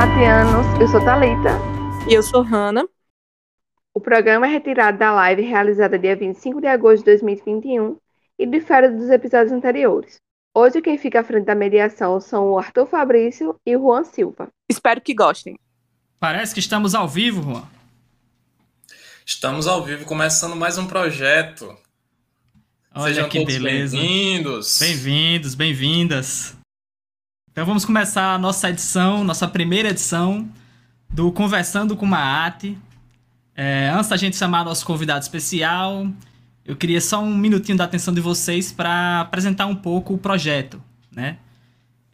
Matianos, eu sou Talita E eu sou Hanna. O programa é retirado da live realizada dia 25 de agosto de 2021 e difere dos episódios anteriores. Hoje quem fica à frente da mediação são o Arthur Fabrício e o Juan Silva. Espero que gostem. Parece que estamos ao vivo, Juan. Estamos ao vivo, começando mais um projeto. Olha Sejam que todos beleza. bem-vindos. Bem-vindos, bem-vindas. Então vamos começar a nossa edição, nossa primeira edição do Conversando com Maate. É, antes da gente chamar nosso convidado especial, eu queria só um minutinho da atenção de vocês para apresentar um pouco o projeto, né?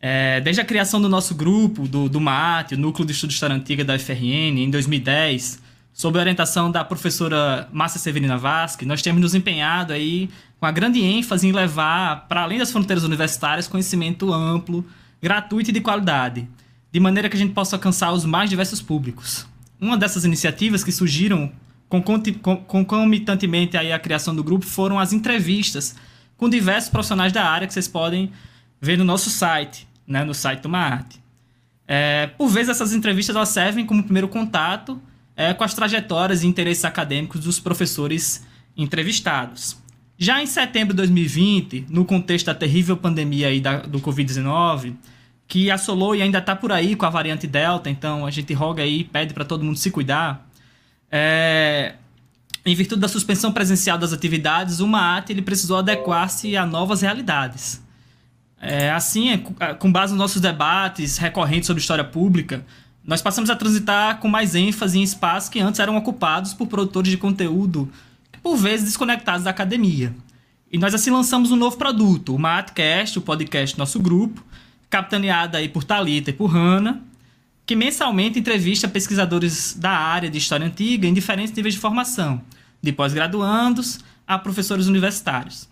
É, desde a criação do nosso grupo, do, do MAT, o Núcleo de Estudo de História Antiga da UFRN, em 2010, sob a orientação da professora Márcia Severina Vasque, nós temos nos empenhado aí com a grande ênfase em levar, para além das fronteiras universitárias, conhecimento amplo, gratuito e de qualidade, de maneira que a gente possa alcançar os mais diversos públicos. Uma dessas iniciativas que surgiram concomitantemente aí à criação do grupo foram as entrevistas com diversos profissionais da área que vocês podem ver no nosso site, né, no site do Maarte. É, por vezes essas entrevistas elas servem como primeiro contato é, com as trajetórias e interesses acadêmicos dos professores entrevistados. Já em setembro de 2020, no contexto da terrível pandemia aí da, do Covid-19, que assolou e ainda está por aí com a variante Delta, então a gente roga aí, pede para todo mundo se cuidar. É, em virtude da suspensão presencial das atividades, o MAAT ele precisou adequar-se a novas realidades. É, assim, é, com- com base nos nossos debates recorrentes sobre história pública, nós passamos a transitar com mais ênfase em espaços que antes eram ocupados por produtores de conteúdo, por vezes desconectados da academia. E nós assim lançamos um novo produto, o Matcast, o podcast do nosso grupo, capitaneado aí por Talita e por Hanna, que mensalmente entrevista pesquisadores da área de história antiga em diferentes níveis de formação, de pós-graduandos a professores universitários.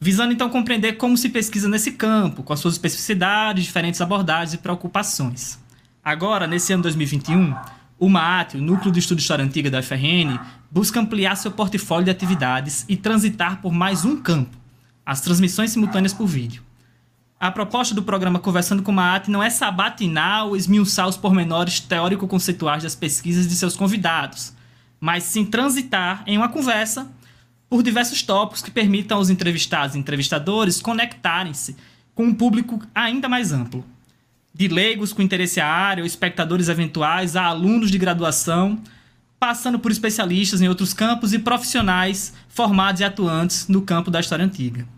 Visando então compreender como se pesquisa nesse campo, com as suas especificidades, diferentes abordagens e preocupações. Agora, nesse ano 2021, o MAAT, o Núcleo de Estudo de História Antiga da UFRN, busca ampliar seu portfólio de atividades e transitar por mais um campo, as transmissões simultâneas por vídeo. A proposta do programa Conversando com Maat não é sabatinar ou esmiuçar os pormenores teórico-conceituais das pesquisas de seus convidados, mas sim transitar em uma conversa por diversos tópicos que permitam aos entrevistados e entrevistadores conectarem-se com um público ainda mais amplo. De leigos com interesse à área ou espectadores eventuais a alunos de graduação, passando por especialistas em outros campos e profissionais formados e atuantes no campo da história antiga.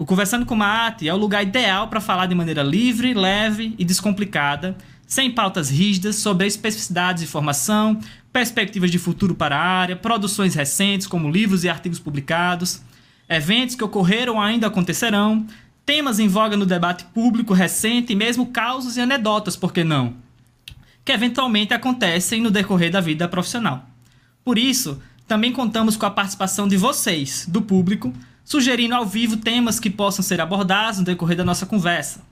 O Conversando com Maate é o lugar ideal para falar de maneira livre, leve e descomplicada, sem pautas rígidas sobre especificidades de formação, perspectivas de futuro para a área, produções recentes como livros e artigos publicados, eventos que ocorreram ou ainda acontecerão, temas em voga no debate público recente e mesmo causos e anedotas, por que não? Que eventualmente acontecem no decorrer da vida profissional. Por isso, também contamos com a participação de vocês, do público, sugerindo ao vivo temas que possam ser abordados no decorrer da nossa conversa.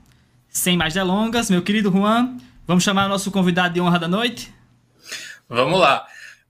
Sem mais delongas, meu querido Juan, vamos chamar o nosso convidado de honra da noite? Vamos lá.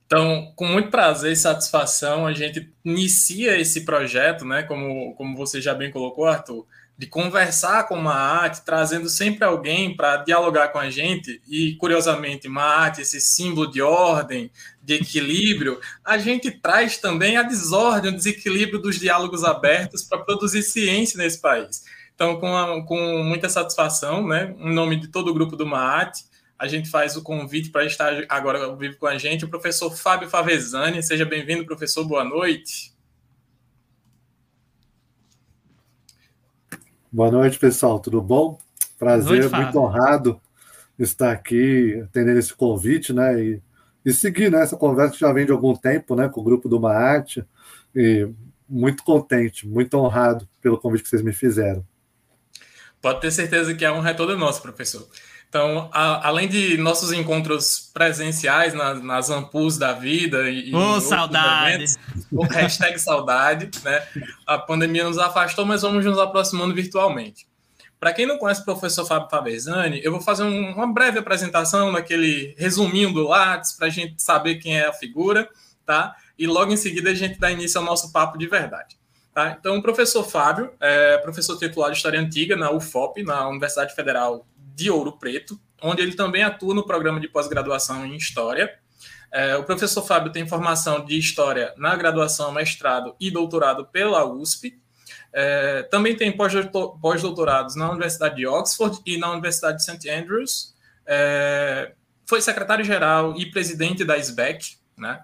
Então, com muito prazer e satisfação, a gente inicia esse projeto, né? Como, como você já bem colocou, Arthur, de conversar com Maat, trazendo sempre alguém para dialogar com a gente. E, curiosamente, Maat, esse símbolo de ordem, de equilíbrio, a gente traz também a desordem, o desequilíbrio dos diálogos abertos para produzir ciência nesse país. Então, com, a, com muita satisfação, né? Em nome de todo o grupo do Maat, a gente faz o convite para estar agora ao vivo com a gente, o professor Fábio Favesani. Seja bem-vindo, professor, boa noite. Boa noite, pessoal, tudo bom? Prazer, noite, muito honrado estar aqui, atendendo esse convite, né? E, e seguir né, essa conversa que já vem de algum tempo, né, com o grupo do Maate. E muito contente, muito honrado pelo convite que vocês me fizeram. Pode ter certeza que a honra é toda nossa, professor. Então, a, além de nossos encontros presenciais nas, nas ampus da vida e, e saudade! eventos, o hashtag saudade, né? A pandemia nos afastou, mas vamos nos aproximando virtualmente. Para quem não conhece o professor Fábio Faversani, eu vou fazer um, uma breve apresentação naquele resuminho do Lattes para a gente saber quem é a figura, tá? E logo em seguida a gente dá início ao nosso papo de verdade. Tá? Então, o professor Fábio é professor titular de História Antiga na UFOP, na Universidade Federal de Ouro Preto, onde ele também atua no programa de pós-graduação em História. É, o professor Fábio tem formação de História na graduação, mestrado e doutorado pela USP. É, também tem pós-doutorados na Universidade de Oxford e na Universidade de St. Andrews. É, foi secretário-geral e presidente da SBEC, né?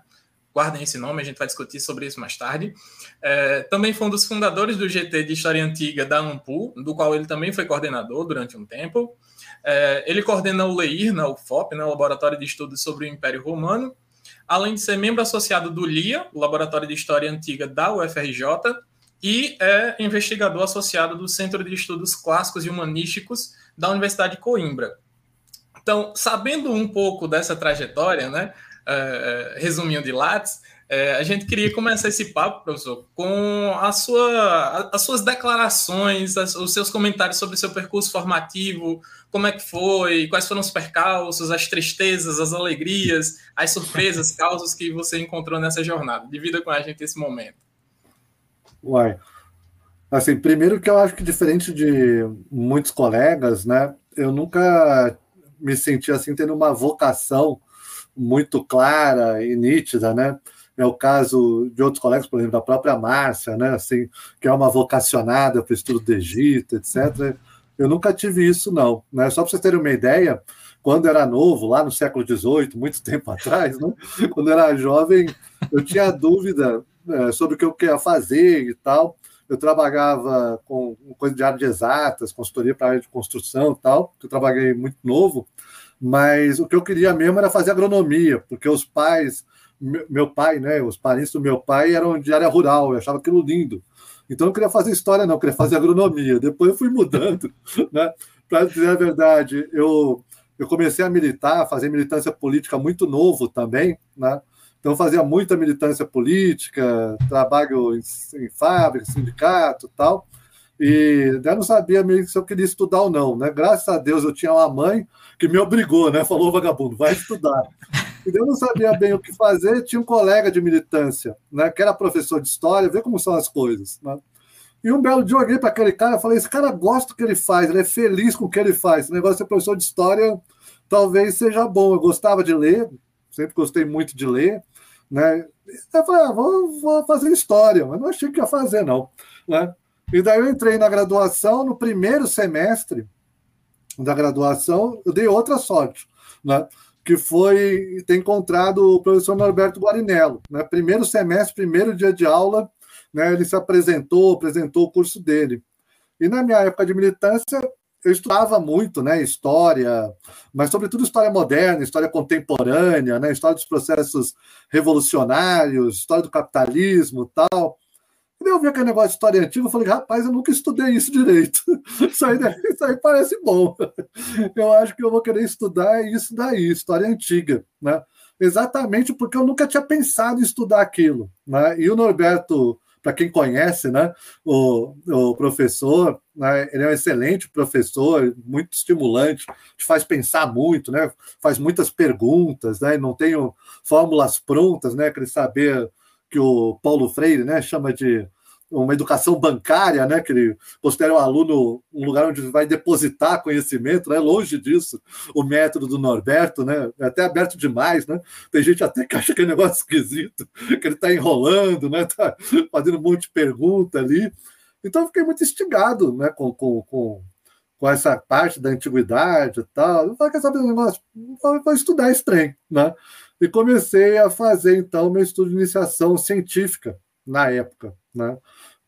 Guardem esse nome, a gente vai discutir sobre isso mais tarde. É, também foi um dos fundadores do GT de História Antiga da ANPU, do qual ele também foi coordenador durante um tempo. É, ele coordena o LEIR, na UFOP, né, o Laboratório de Estudos sobre o Império Romano, além de ser membro associado do LIA, o Laboratório de História Antiga da UFRJ, e é investigador associado do Centro de Estudos Clássicos e Humanísticos da Universidade de Coimbra. Então, sabendo um pouco dessa trajetória, né, uh, resuminho de Lattes, uh, a gente queria começar esse papo, professor, com a sua, as suas declarações, as, os seus comentários sobre o seu percurso formativo, como é que foi, quais foram os percalços, as tristezas, as alegrias, as surpresas, causas que você encontrou nessa jornada. Divida com a gente esse momento. Uai. Assim, primeiro que eu acho que diferente de muitos colegas, né, eu nunca me senti assim tendo uma vocação muito clara e nítida, né? É o caso de outros colegas, por exemplo, da própria Márcia, né? Assim, que é uma vocacionada para o estudo do Egito, etc. Eu nunca tive isso, não. Né? Só para vocês terem uma ideia, quando era novo, lá no século XVIII, muito tempo atrás, né? quando era jovem, eu tinha dúvida é, sobre o que eu queria fazer e tal. Eu trabalhava com coisa de área de exatas, consultoria para área de construção e tal, que eu trabalhei muito novo, mas o que eu queria mesmo era fazer agronomia, porque os pais, meu pai, né, os parentes do meu pai eram de área rural, eu achava aquilo lindo. Então eu não queria fazer história, não, eu queria fazer agronomia. Depois eu fui mudando, né? Para dizer a verdade, eu, eu comecei a militar, a fazer militância política muito novo também, né? Então fazia muita militância política, trabalho em, em fábrica, sindicato tal. E eu não sabia se eu queria estudar ou não, né? Graças a Deus eu tinha uma mãe que me obrigou, né? Falou, vagabundo, vai estudar. E eu não sabia bem o que fazer, tinha um colega de militância, né? Que era professor de história, vê como são as coisas, né? E um belo dia eu olhei para aquele cara e falei: esse cara gosta do que ele faz, ele é feliz com o que ele faz. Esse negócio de ser professor de história talvez seja bom. Eu gostava de ler, sempre gostei muito de ler, né? Eu falei: ah, vou, vou fazer história, mas não achei que ia fazer, não, né? E daí eu entrei na graduação, no primeiro semestre da graduação, eu dei outra sorte, né? que foi ter encontrado o professor Norberto Guarinello. Né? Primeiro semestre, primeiro dia de aula, né? ele se apresentou, apresentou o curso dele. E na minha época de militância, eu estudava muito, né, história, mas sobretudo história moderna, história contemporânea, né, história dos processos revolucionários, história do capitalismo, tal. Quando eu vi aquele negócio de história antiga, eu falei, rapaz, eu nunca estudei isso direito. Isso aí, isso aí parece bom. Eu acho que eu vou querer estudar isso daí, história antiga, né? Exatamente porque eu nunca tinha pensado em estudar aquilo, né? E o Norberto, para quem conhece, né, o, o professor, né, ele é um excelente professor, muito estimulante, te faz pensar muito, né? Faz muitas perguntas, né? Não tenho fórmulas prontas, né? Aquele saber que o Paulo Freire né, chama de uma educação bancária, né, que ele considera o aluno um lugar onde vai depositar conhecimento, né, longe disso, o método do Norberto, né, é até aberto demais, né, tem gente até que acha que é um negócio esquisito, que ele está enrolando, né, tá fazendo um monte de pergunta ali, então eu fiquei muito instigado, né, com, com, com, com essa parte da antiguidade e tal, eu falei, quer saber um negócio, vou estudar esse trem, né, e comecei a fazer então meu estudo de iniciação científica na época, né?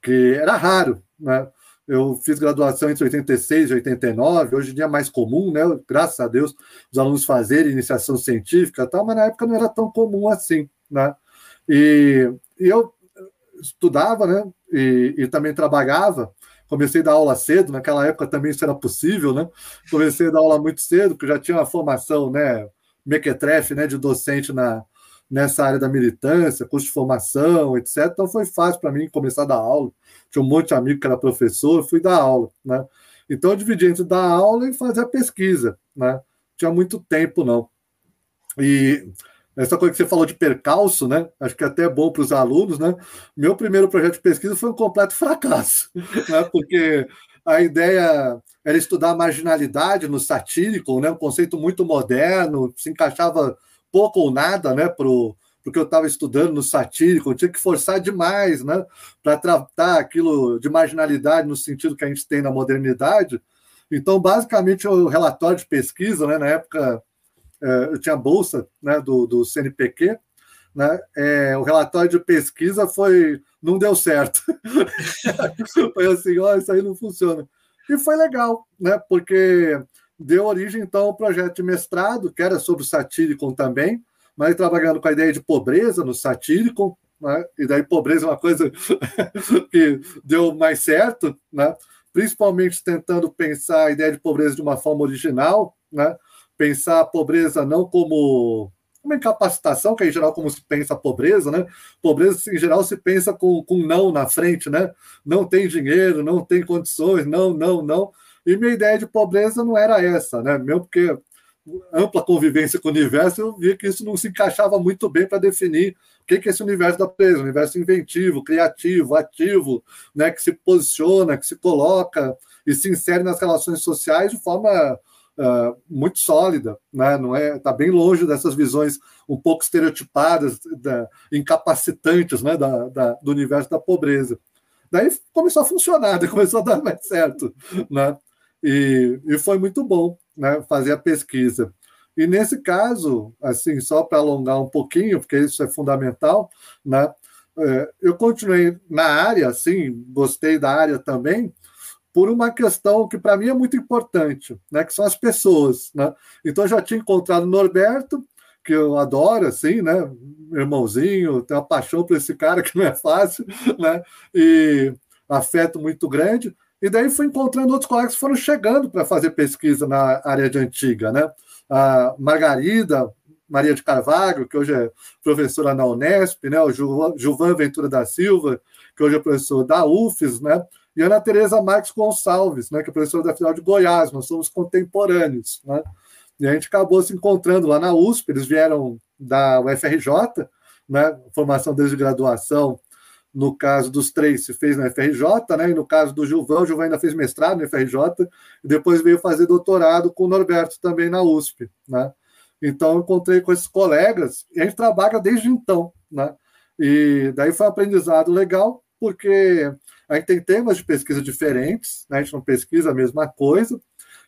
Que era raro, né? Eu fiz graduação entre 86 e 89, hoje em dia é mais comum, né? Graças a Deus, os alunos fazerem iniciação científica e tal, mas na época não era tão comum assim, né? E, e eu estudava, né? E, e, também trabalhava. Comecei a dar aula cedo, naquela época também isso era possível, né? Comecei a dar aula muito cedo, porque já tinha uma formação, né? mequetrefe né, de docente na, nessa área da militância, curso de formação, etc. Então foi fácil para mim começar a dar aula. Tinha um monte de amigo que era professor, fui dar aula. Né? Então eu dividi entre dar aula e fazer a pesquisa. Né? Tinha muito tempo, não. E essa coisa que você falou de percalço, né? Acho que é até é bom para os alunos, né? Meu primeiro projeto de pesquisa foi um completo fracasso, né? Porque a ideia era estudar a marginalidade no satírico, né? um conceito muito moderno, se encaixava pouco ou nada né? para o que eu estava estudando no satírico, eu tinha que forçar demais né? para tratar aquilo de marginalidade no sentido que a gente tem na modernidade. Então, basicamente, o relatório de pesquisa, né? na época é, eu tinha bolsa né? do, do CNPq, né? É, o relatório de pesquisa foi não deu certo. foi assim, ó, oh, isso aí não funciona. E foi legal, né? Porque deu origem então ao projeto de mestrado, que era sobre o satírico também, mas trabalhando com a ideia de pobreza no satírico, né? E daí pobreza é uma coisa que deu mais certo, né? Principalmente tentando pensar a ideia de pobreza de uma forma original, né? Pensar a pobreza não como uma incapacitação, que é em geral como se pensa a pobreza, né? Pobreza, em geral, se pensa com, com não na frente, né? Não tem dinheiro, não tem condições, não, não, não. E minha ideia de pobreza não era essa, né? Mesmo porque ampla convivência com o universo, eu vi que isso não se encaixava muito bem para definir o que é esse universo da presa, universo inventivo, criativo, ativo, né, que se posiciona, que se coloca e se insere nas relações sociais de forma uh, muito sólida, né? não é? Está bem longe dessas visões um pouco estereotipadas, da, incapacitantes, né? Da, da, do universo da pobreza. Daí começou a funcionar, daí começou a dar mais certo, né? E, e foi muito bom, né? Fazer a pesquisa. E nesse caso, assim, só para alongar um pouquinho, porque isso é fundamental, né? É, eu continuei na área, assim, gostei da área também, por uma questão que para mim é muito importante, né, que são as pessoas, né? Então eu já tinha encontrado o Norberto, que eu adoro, assim, né, irmãozinho, tenho uma paixão por esse cara que não é fácil, né? E afeto muito grande. E daí fui encontrando outros colegas que foram chegando para fazer pesquisa na área de antiga, né? A Margarida Maria de Carvalho, que hoje é professora na Unesp, né? O Gilvan Ventura da Silva, que hoje é professor da UFES, né? e Ana Tereza Marques Gonçalves, né, que é professora da Federal de Goiás, nós somos contemporâneos. Né? E a gente acabou se encontrando lá na USP, eles vieram da UFRJ, né, formação desde graduação, no caso dos três se fez na FRJ, né, e no caso do Gilvão, o Gilvão ainda fez mestrado na FRJ, e depois veio fazer doutorado com o Norberto também na USP. Né? Então, eu encontrei com esses colegas, e a gente trabalha desde então. Né? E daí foi um aprendizado legal, porque a gente tem temas de pesquisa diferentes, né? a gente não pesquisa a mesma coisa,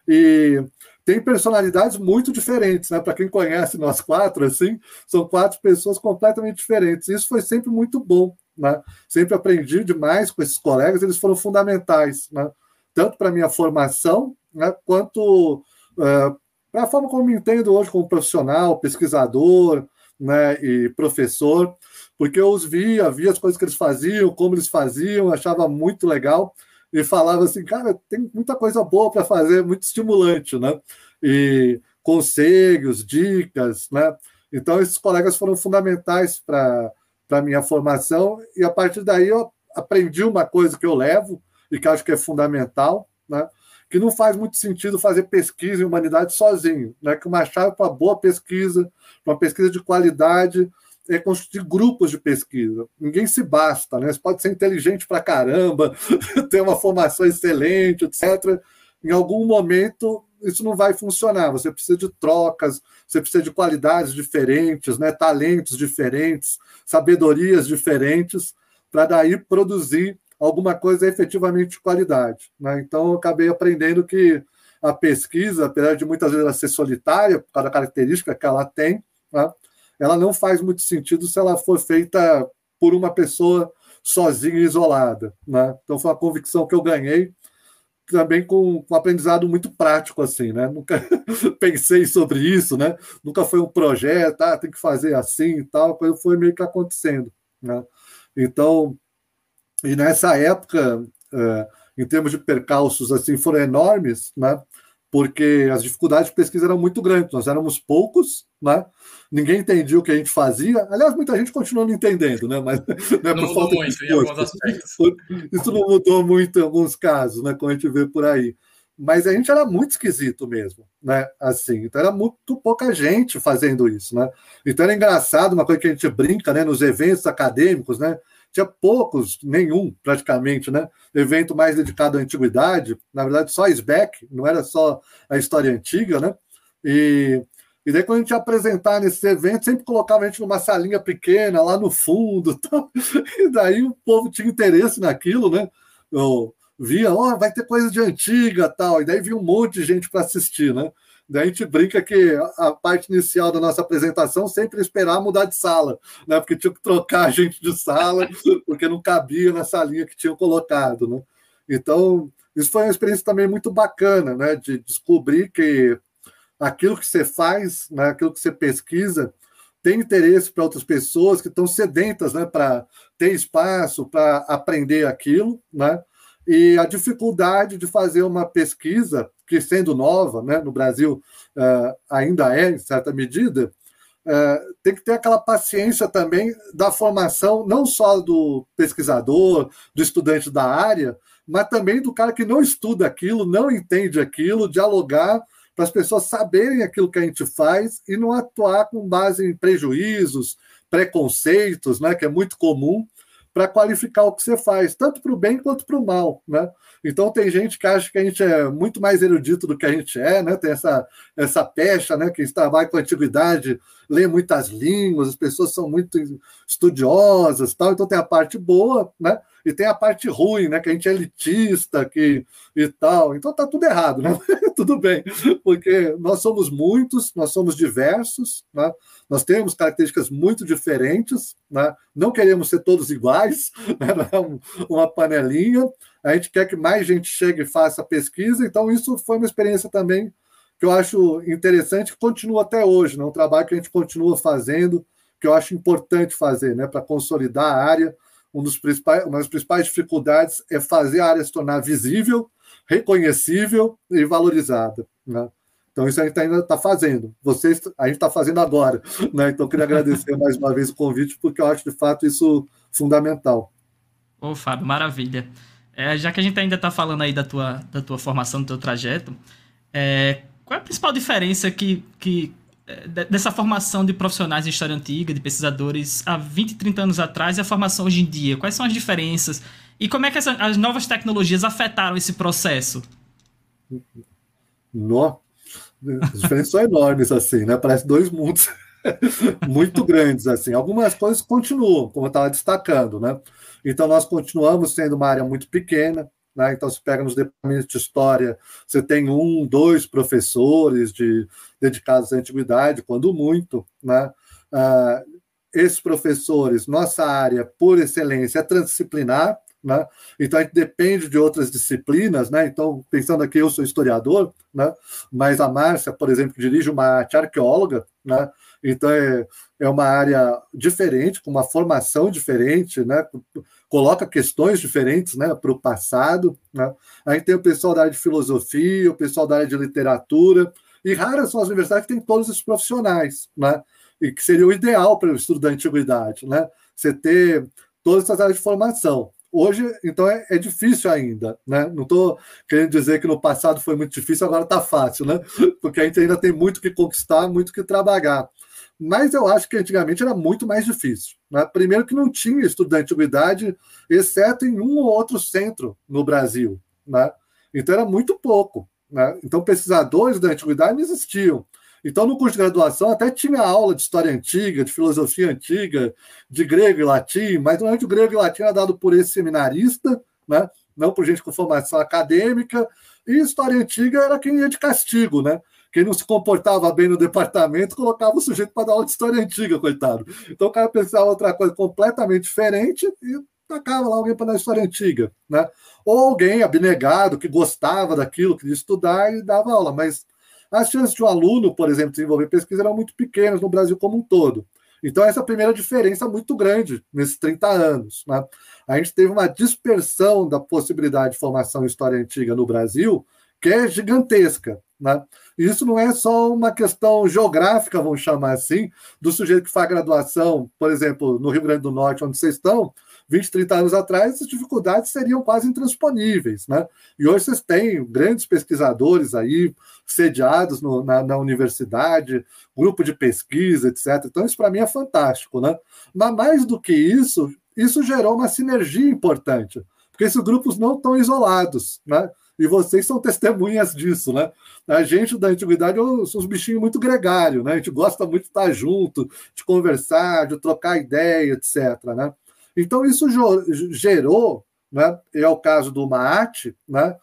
e tem personalidades muito diferentes, né? Para quem conhece nós quatro, assim, são quatro pessoas completamente diferentes. Isso foi sempre muito bom, né? Sempre aprendi demais com esses colegas, eles foram fundamentais, né? Tanto para minha formação, né? Quanto uh, para a forma como me entendo hoje como profissional, pesquisador, né? E professor porque eu os via, via as coisas que eles faziam, como eles faziam, achava muito legal e falava assim, cara, tem muita coisa boa para fazer, muito estimulante, né? E conselhos, dicas, né? Então, esses colegas foram fundamentais para a minha formação, e a partir daí eu aprendi uma coisa que eu levo e que acho que é fundamental, né? que não faz muito sentido fazer pesquisa em humanidade sozinho, né? que uma chave para boa pesquisa, uma pesquisa de qualidade, é construir grupos de pesquisa. Ninguém se basta, né? Você pode ser inteligente para caramba, ter uma formação excelente, etc. Em algum momento isso não vai funcionar. Você precisa de trocas, você precisa de qualidades diferentes, né? talentos diferentes, sabedorias diferentes, para daí produzir alguma coisa efetivamente de qualidade. Né? Então, eu acabei aprendendo que a pesquisa, apesar de muitas vezes ela ser solitária, por causa da característica que ela tem, né? ela não faz muito sentido se ela for feita por uma pessoa sozinha e isolada. Né? Então foi uma convicção que eu ganhei também com, com um aprendizado muito prático assim, né? Nunca pensei sobre isso, né? Nunca foi um projeto, ah, tem que fazer assim e tal, coisa foi meio que acontecendo, né? Então, e nessa época, é, em termos de percalços assim, foram enormes, né? Porque as dificuldades de pesquisa eram muito grandes, nós éramos poucos, né? ninguém entendia o que a gente fazia. Aliás, muita gente continua não entendendo, né? Mas né, não mudou muito em alguns aspectos. Isso não mudou muito em alguns casos, né? Como a gente vê por aí. Mas a gente era muito esquisito mesmo, né? Assim, então era muito pouca gente fazendo isso, né? Então era engraçado, uma coisa que a gente brinca, né? Nos eventos acadêmicos, né? Tinha poucos, nenhum praticamente, né? Evento mais dedicado à antiguidade, na verdade só SBEC, não era só a história antiga, né? E, e daí quando a gente ia apresentar nesse evento, sempre colocava a gente numa salinha pequena, lá no fundo, tal. e daí o povo tinha interesse naquilo, né? Eu via, ó, oh, vai ter coisa de antiga, tal, e daí vinha um monte de gente para assistir, né? A gente brinca que a parte inicial da nossa apresentação sempre esperar mudar de sala, né? Porque tinha que trocar a gente de sala, porque não cabia na salinha que tinham colocado, né? Então, isso foi uma experiência também muito bacana, né? De descobrir que aquilo que você faz, né? aquilo que você pesquisa, tem interesse para outras pessoas que estão sedentas, né? Para ter espaço para aprender aquilo, né? E a dificuldade de fazer uma pesquisa que sendo nova, né, no Brasil uh, ainda é, em certa medida, uh, tem que ter aquela paciência também da formação, não só do pesquisador, do estudante da área, mas também do cara que não estuda aquilo, não entende aquilo, dialogar para as pessoas saberem aquilo que a gente faz e não atuar com base em prejuízos, preconceitos, né, que é muito comum, para qualificar o que você faz, tanto para o bem quanto para o mal, né? Então tem gente que acha que a gente é muito mais erudito do que a gente é, né? Tem essa, essa pecha, né? Que trabalha com a antiguidade, lê muitas línguas, as pessoas são muito estudiosas, tal. Então tem a parte boa, né? E tem a parte ruim, né? Que a gente é elitista, que e tal. Então tá tudo errado, né? tudo bem, porque nós somos muitos, nós somos diversos, né? Nós temos características muito diferentes, né? Não queremos ser todos iguais, né? É uma panelinha a gente quer que mais gente chegue e faça pesquisa, então isso foi uma experiência também que eu acho interessante, que continua até hoje, né? um trabalho que a gente continua fazendo, que eu acho importante fazer, né? para consolidar a área. Um dos principais, uma das principais dificuldades é fazer a área se tornar visível, reconhecível e valorizada. Né? Então, isso a gente ainda está fazendo. Vocês, a gente está fazendo agora. Né? Então, eu queria agradecer mais uma vez o convite, porque eu acho de fato isso fundamental. Ô, Fábio, maravilha. É, já que a gente ainda está falando aí da tua, da tua formação, do teu trajeto, é, qual é a principal diferença que, que dessa formação de profissionais em história antiga, de pesquisadores há 20, 30 anos atrás e a formação hoje em dia? Quais são as diferenças? E como é que essa, as novas tecnologias afetaram esse processo? No, as diferenças são enormes, assim, né? Parece dois mundos muito grandes, assim. Algumas coisas continuam, como eu estava destacando, né? Então, nós continuamos sendo uma área muito pequena. Né? Então, se pega nos departamentos de história, você tem um, dois professores de, dedicados à antiguidade, quando muito. Né? Ah, esses professores, nossa área, por excelência, é transdisciplinar. Né? Então a gente depende de outras disciplinas, né? Então, pensando aqui, eu sou historiador, né? Mas a Márcia, por exemplo, dirige uma arte arqueóloga, né? Então é, é uma área diferente, com uma formação diferente, né? Coloca questões diferentes né? para o passado. Né? A gente tem o pessoal da área de filosofia, o pessoal da área de literatura, e raras são as universidades que têm todos esses profissionais, né? e que seria o ideal para o estudo da antiguidade, né? você ter todas essas áreas de formação. Hoje, então, é, é, difícil ainda, né? Não estou querendo dizer que no passado foi muito difícil, agora está fácil, né? Porque a gente ainda tem muito que conquistar, muito que trabalhar. Mas eu acho que antigamente era muito mais difícil. Né? Primeiro que não tinha estudo da antiguidade, exceto em um ou outro centro no Brasil. Né? Então era muito pouco. Né? Então pesquisadores da antiguidade não existiam. Então, no curso de graduação, até tinha aula de história antiga, de filosofia antiga, de grego e latim, mas normalmente o grego e latim era dado por esse seminarista, né? não por gente com formação acadêmica, e história antiga era quem ia de castigo, né? Quem não se comportava bem no departamento colocava o sujeito para dar aula de história antiga, coitado. Então o cara pensava outra coisa completamente diferente e tacava lá alguém para dar história antiga, né? Ou alguém abnegado que gostava daquilo, queria estudar e dava aula, mas as chances de um aluno, por exemplo, desenvolver pesquisa eram muito pequenas no Brasil como um todo. Então, essa é a primeira diferença muito grande nesses 30 anos. Né? A gente teve uma dispersão da possibilidade de formação em história antiga no Brasil que é gigantesca. Né? Isso não é só uma questão geográfica, vamos chamar assim, do sujeito que faz graduação, por exemplo, no Rio Grande do Norte, onde vocês estão, 20, 30 anos atrás, as dificuldades seriam quase intransponíveis. Né? E hoje vocês têm grandes pesquisadores aí, sediados no, na, na, universidade, grupo de pesquisa, etc. Então, isso para mim é fantástico. Né? Mas mais do que isso, isso gerou uma sinergia importante, porque esses grupos não estão isolados, né? E vocês são testemunhas disso, né? A gente da antiguidade somos uns bichinhos muito gregários, né? A gente gosta muito de estar junto, de conversar, de trocar ideia, etc. Né? Então isso gerou, né? É o caso do Maat, né?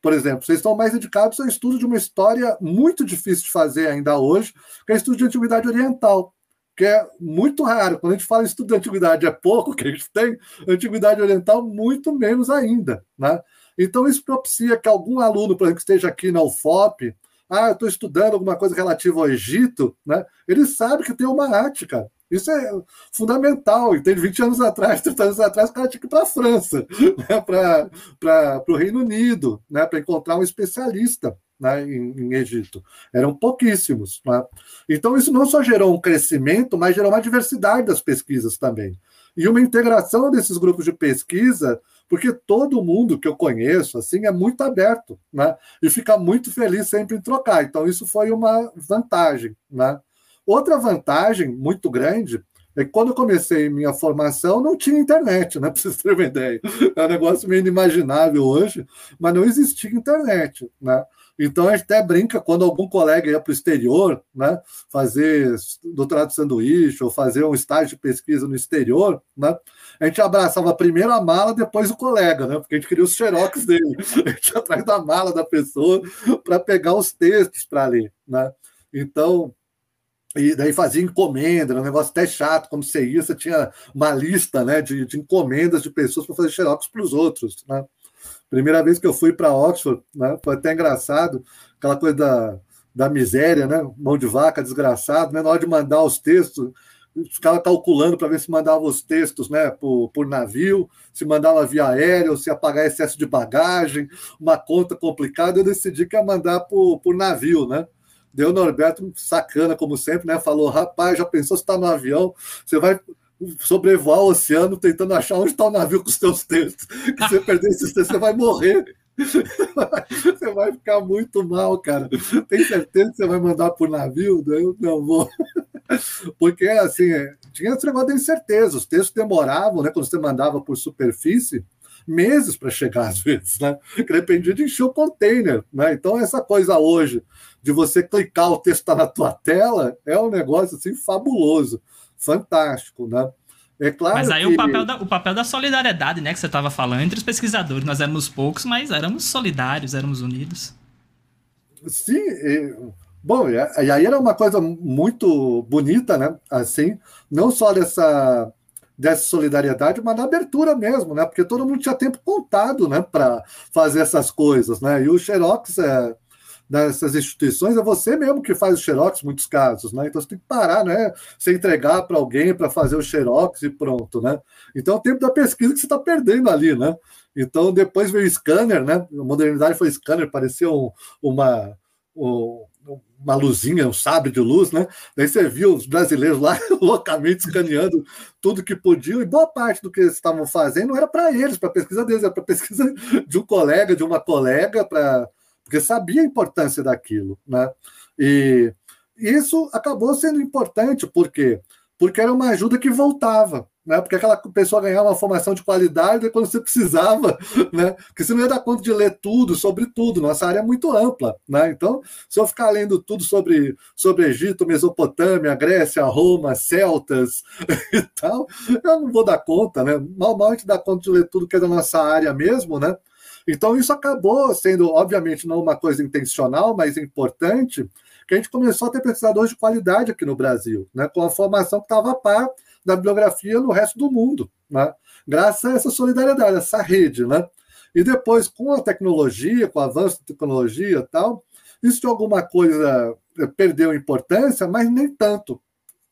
Por exemplo, vocês estão mais dedicados ao estudo de uma história muito difícil de fazer ainda hoje, que é o estudo de antiguidade oriental que é muito raro. Quando a gente fala estudo de antiguidade é pouco que a gente tem, antiguidade oriental muito menos ainda. Né? Então, isso propicia que algum aluno, por exemplo, que esteja aqui na UFOP, ah, estou estudando alguma coisa relativa ao Egito, né? ele sabe que tem uma arte, cara. Isso é fundamental. Entende? 20 anos atrás, 30 anos atrás, o cara tinha que ir para a França, né? para o Reino Unido, né? para encontrar um especialista né? em, em Egito. Eram pouquíssimos. Né? Então, isso não só gerou um crescimento, mas gerou uma diversidade das pesquisas também. E uma integração desses grupos de pesquisa porque todo mundo que eu conheço assim é muito aberto, né? E fica muito feliz sempre em trocar. Então isso foi uma vantagem, né? Outra vantagem muito grande é que quando eu comecei minha formação não tinha internet, né? Para vocês terem uma ideia. É um negócio meio inimaginável hoje, mas não existia internet, né? Então a gente até brinca quando algum colega ia para o exterior, né, fazer doutorado de sanduíche ou fazer um estágio de pesquisa no exterior, né, a gente abraçava primeiro a mala, depois o colega, né, porque a gente queria os xerox dele, a gente ia atrás da mala da pessoa para pegar os textos para ler, né. Então e daí fazia encomenda, era um negócio até chato, como você ia, você tinha uma lista né, de, de encomendas de pessoas para fazer xerox para os outros. Né? Primeira vez que eu fui para Oxford, né, foi até engraçado, aquela coisa da, da miséria, né? Mão de vaca, desgraçado, né? Na hora de mandar os textos, ficava calculando para ver se mandava os textos né, por, por navio, se mandava via aéreo, se ia pagar excesso de bagagem, uma conta complicada. Eu decidi que ia mandar por, por navio, né? Deu Norberto, sacana, como sempre, né? Falou: rapaz, já pensou se está no avião? Você vai sobrevoar o oceano tentando achar onde está o navio com os teus textos. Que você perder esses textos, você vai morrer. Você vai ficar muito mal, cara. Tem certeza que você vai mandar por navio? Eu não vou. Porque, assim, tinha esse negócio de incerteza. Os textos demoravam, né? Quando você mandava por superfície, meses para chegar, às vezes, né? Que dependia de encher o container, né? Então, essa coisa hoje de você clicar, o texto está na tua tela, é um negócio, assim, fabuloso fantástico, né? É claro mas aí que... o, papel da, o papel da solidariedade, né, que você estava falando, entre os pesquisadores, nós éramos poucos, mas éramos solidários, éramos unidos. Sim, bom, e aí era uma coisa muito bonita, né, assim, não só dessa, dessa solidariedade, mas da abertura mesmo, né, porque todo mundo tinha tempo contado, né, para fazer essas coisas, né, e o Xerox é dessas instituições é você mesmo que faz o xerox, em muitos casos, né? Então você tem que parar, né? Você entregar para alguém para fazer o xerox e pronto, né? Então é o tempo da pesquisa que você está perdendo ali, né? Então depois veio o scanner, né? A modernidade foi scanner, parecia um, uma, um, uma luzinha, um sabre de luz, né? Daí você viu os brasileiros lá loucamente escaneando tudo que podiam, e boa parte do que eles estavam fazendo era para eles, para pesquisa deles, era para pesquisa de um colega, de uma colega, para porque sabia a importância daquilo, né? E isso acabou sendo importante, por quê? Porque era uma ajuda que voltava, né? Porque aquela pessoa ganhava uma formação de qualidade quando você precisava, né? Porque você não ia dar conta de ler tudo sobre tudo, nossa área é muito ampla, né? Então, se eu ficar lendo tudo sobre, sobre Egito, Mesopotâmia, Grécia, Roma, celtas e tal, eu não vou dar conta, né? Mal, mal a gente dá conta de ler tudo que é da nossa área mesmo, né? Então, isso acabou sendo, obviamente, não uma coisa intencional, mas importante, que a gente começou a ter pesquisadores de qualidade aqui no Brasil, né, com a formação que estava a par da bibliografia no resto do mundo, né, graças a essa solidariedade, essa rede. Né. E depois, com a tecnologia, com o avanço da tecnologia e tal, isso de alguma coisa eh, perdeu importância, mas nem tanto.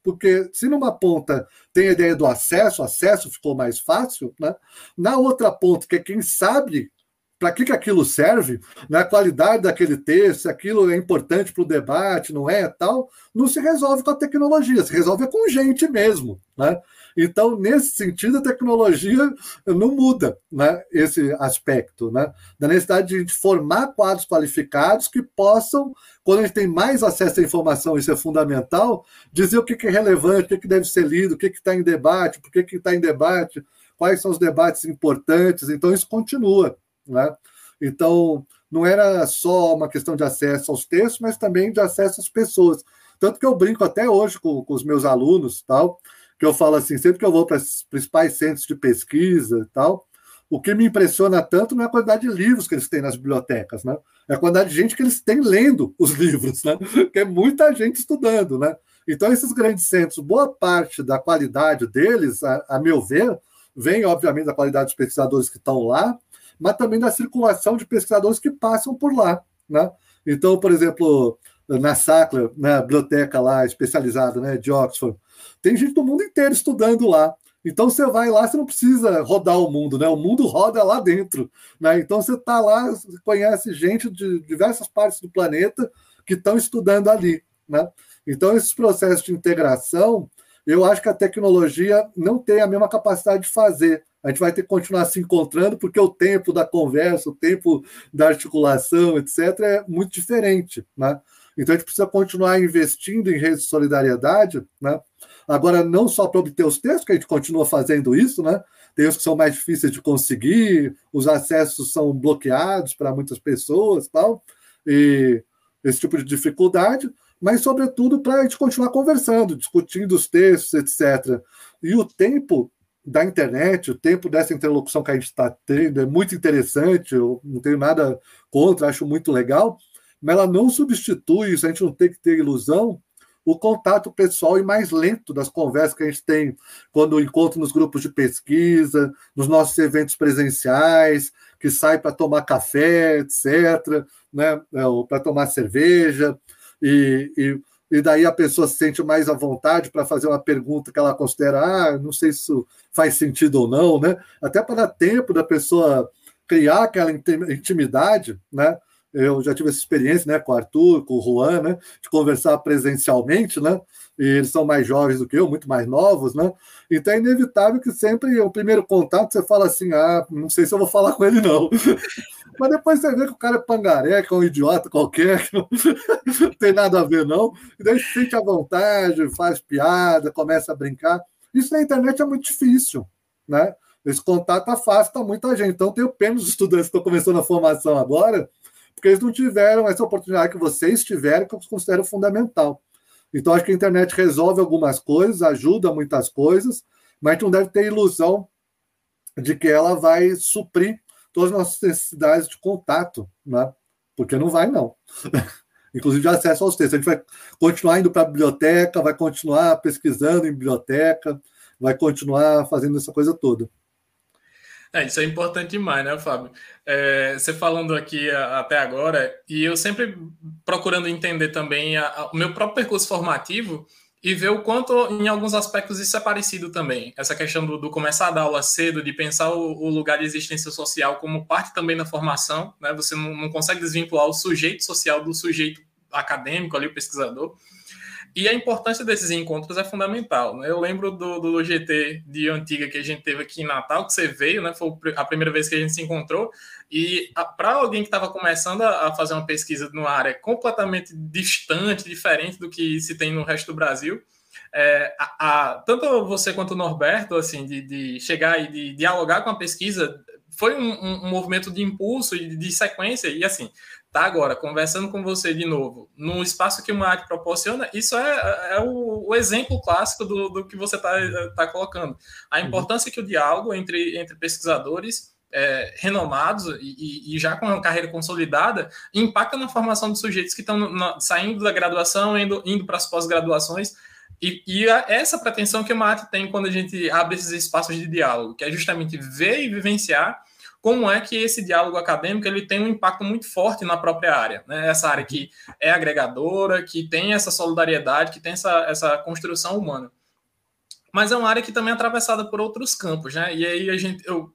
Porque se numa ponta tem a ideia do acesso, o acesso ficou mais fácil, né? na outra ponta, que é quem sabe para que, que aquilo serve, né? a qualidade daquele texto, se aquilo é importante para o debate, não é tal, não se resolve com a tecnologia, se resolve com gente mesmo. Né? Então, nesse sentido, a tecnologia não muda né? esse aspecto, né? da necessidade de formar quadros qualificados que possam, quando a gente tem mais acesso à informação, isso é fundamental, dizer o que, que é relevante, o que, que deve ser lido, o que está em debate, por que está em debate, quais são os debates importantes. Então, isso continua. Né? Então, não era só uma questão de acesso aos textos, mas também de acesso às pessoas. Tanto que eu brinco até hoje com, com os meus alunos, tal, que eu falo assim, sempre que eu vou para os principais centros de pesquisa e tal, o que me impressiona tanto não é a quantidade de livros que eles têm nas bibliotecas, né? É a quantidade de gente que eles têm lendo os livros, né? Que é muita gente estudando, né? Então, esses grandes centros, boa parte da qualidade deles, a, a meu ver, vem, obviamente, da qualidade dos pesquisadores que estão lá, mas também da circulação de pesquisadores que passam por lá, né? Então, por exemplo, na Sackler, na biblioteca lá especializada né, de Oxford, tem gente do mundo inteiro estudando lá. Então você vai lá, você não precisa rodar o mundo, né? O mundo roda lá dentro, né? Então você está lá, você conhece gente de diversas partes do planeta que estão estudando ali, né? Então esses processos de integração, eu acho que a tecnologia não tem a mesma capacidade de fazer. A gente vai ter que continuar se encontrando porque o tempo da conversa, o tempo da articulação, etc, é muito diferente, né? Então a gente precisa continuar investindo em redes de solidariedade, né? Agora, não só para obter os textos, que a gente continua fazendo isso, né? Tem os que são mais difíceis de conseguir, os acessos são bloqueados para muitas pessoas, tal, e esse tipo de dificuldade, mas, sobretudo, para a gente continuar conversando, discutindo os textos, etc. E o tempo da internet, o tempo dessa interlocução que a gente está tendo é muito interessante, eu não tenho nada contra, acho muito legal, mas ela não substitui isso, a gente não tem que ter ilusão o contato pessoal e mais lento das conversas que a gente tem quando encontra nos grupos de pesquisa, nos nossos eventos presenciais, que sai para tomar café, etc., né? É, para tomar cerveja, e, e, e, daí a pessoa se sente mais à vontade para fazer uma pergunta que ela considera, ah, não sei se isso faz sentido ou não, né? Até para dar tempo da pessoa criar aquela intimidade, né? Eu já tive essa experiência, né, com o Arthur, com o Juan, né, de conversar presencialmente, né, e eles são mais jovens do que eu, muito mais novos, né, então é inevitável que sempre o primeiro contato você fala assim, ah, não sei se eu vou falar com ele não, mas depois você vê que o cara é pangaré, que é um idiota qualquer, que não, tem nada a ver não, e daí se sente à vontade, faz piada, começa a brincar, isso na internet é muito difícil, né, esse contato afasta muita gente, então tenho pena dos estudantes que estão começando a formação agora, porque eles não tiveram essa oportunidade que vocês tiveram, que eu considero fundamental. Então, acho que a internet resolve algumas coisas, ajuda muitas coisas, mas a gente não deve ter ilusão de que ela vai suprir todas as nossas necessidades de contato, né? porque não vai, não. Inclusive de acesso aos textos. A gente vai continuar indo para a biblioteca, vai continuar pesquisando em biblioteca, vai continuar fazendo essa coisa toda. É, isso é importante demais, né, Fábio? É, você falando aqui a, até agora, e eu sempre procurando entender também a, a, o meu próprio percurso formativo e ver o quanto, em alguns aspectos, isso é parecido também. Essa questão do, do começar a dar aula cedo, de pensar o, o, lugar de existência social como parte também da formação, né? Você não, não consegue desvincular o sujeito social do sujeito acadêmico ali, o pesquisador. E a importância desses encontros é fundamental. Né? Eu lembro do, do GT de antiga que a gente teve aqui em Natal, que você veio, né? Foi a primeira vez que a gente se encontrou. E para alguém que estava começando a, a, fazer uma pesquisa numa área completamente distante, diferente do que se tem no resto do Brasil, é, a, a, tanto você quanto o Norberto, assim, de, de chegar e de dialogar com a pesquisa, foi um, um, um movimento de impulso e de, de sequência. E assim, tá agora conversando com você de novo, num espaço que uma arte proporciona, isso é, é o, o, exemplo clássico do, do que você está tá colocando. A uhum. importância uhum. que o diálogo entre, entre pesquisadores é, renomados e, e, já com uma carreira consolidada impacta na formação dos sujeitos que estão saindo da graduação, indo, indo para as pós-graduações. E, e a, essa pretensão que o MAT tem quando a gente abre esses espaços de diálogo, que é justamente ver e vivenciar como é que esse diálogo acadêmico ele tem um impacto muito forte na própria área, né? Essa área que é agregadora, que tem essa solidariedade, que tem essa, essa construção humana. Mas é uma área que também é atravessada por outros campos, né? E aí a gente, eu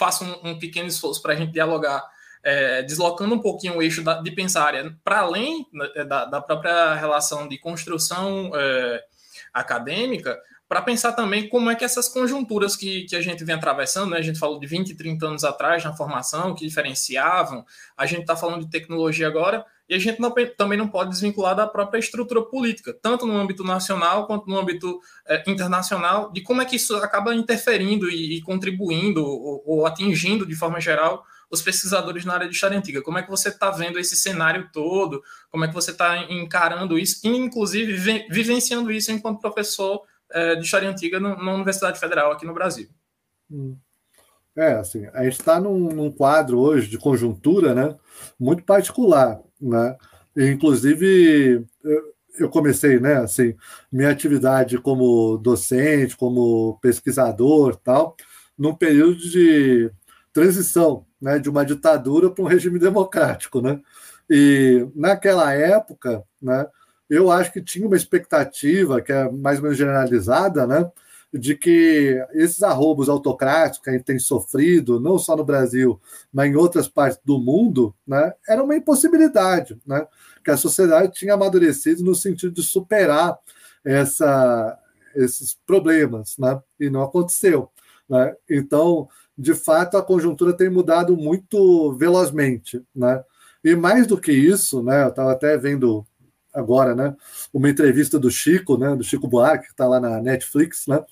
faço um, um pequeno esforço para a gente dialogar, é, deslocando um pouquinho o eixo da, de pensar para além da, da, própria relação de construção é, acadêmica, para pensar também como é que essas conjunturas que, que a gente vem atravessando, né? a gente falou de 20, 30 anos atrás na formação, que diferenciavam, a gente está falando de tecnologia agora, e a gente não, também não pode desvincular da própria estrutura política, tanto no âmbito nacional quanto no âmbito é, internacional, de como é que isso acaba interferindo e, e contribuindo ou, ou, atingindo de forma geral os pesquisadores na área de história antiga. Como é que você está vendo esse cenário todo? Como é que você está encarando isso? E, inclusive, vi, vivenciando isso enquanto professor é, de história antiga no, na Universidade Federal aqui no Brasil? Hum. É, assim, a gente está num, num, quadro hoje de conjuntura, né, muito particular, né, inclusive eu, eu comecei, né, assim, minha atividade como docente, como pesquisador, tal, num período de transição, né, de uma ditadura para um regime democrático, né, e naquela época, né, eu acho que tinha uma expectativa que é mais ou menos generalizada, né, de que esses arrobos autocráticos que a gente tem sofrido, não só no Brasil, mas em outras partes do mundo, né, era uma impossibilidade, né, que a sociedade tinha amadurecido no sentido de superar essa, esses problemas, né, e não aconteceu. Né? Então, de fato, a conjuntura tem mudado muito velozmente. Né? E mais do que isso, né, eu estava até vendo agora, né? Uma entrevista do Chico, né? Do Chico Buarque, que está lá na Netflix, né?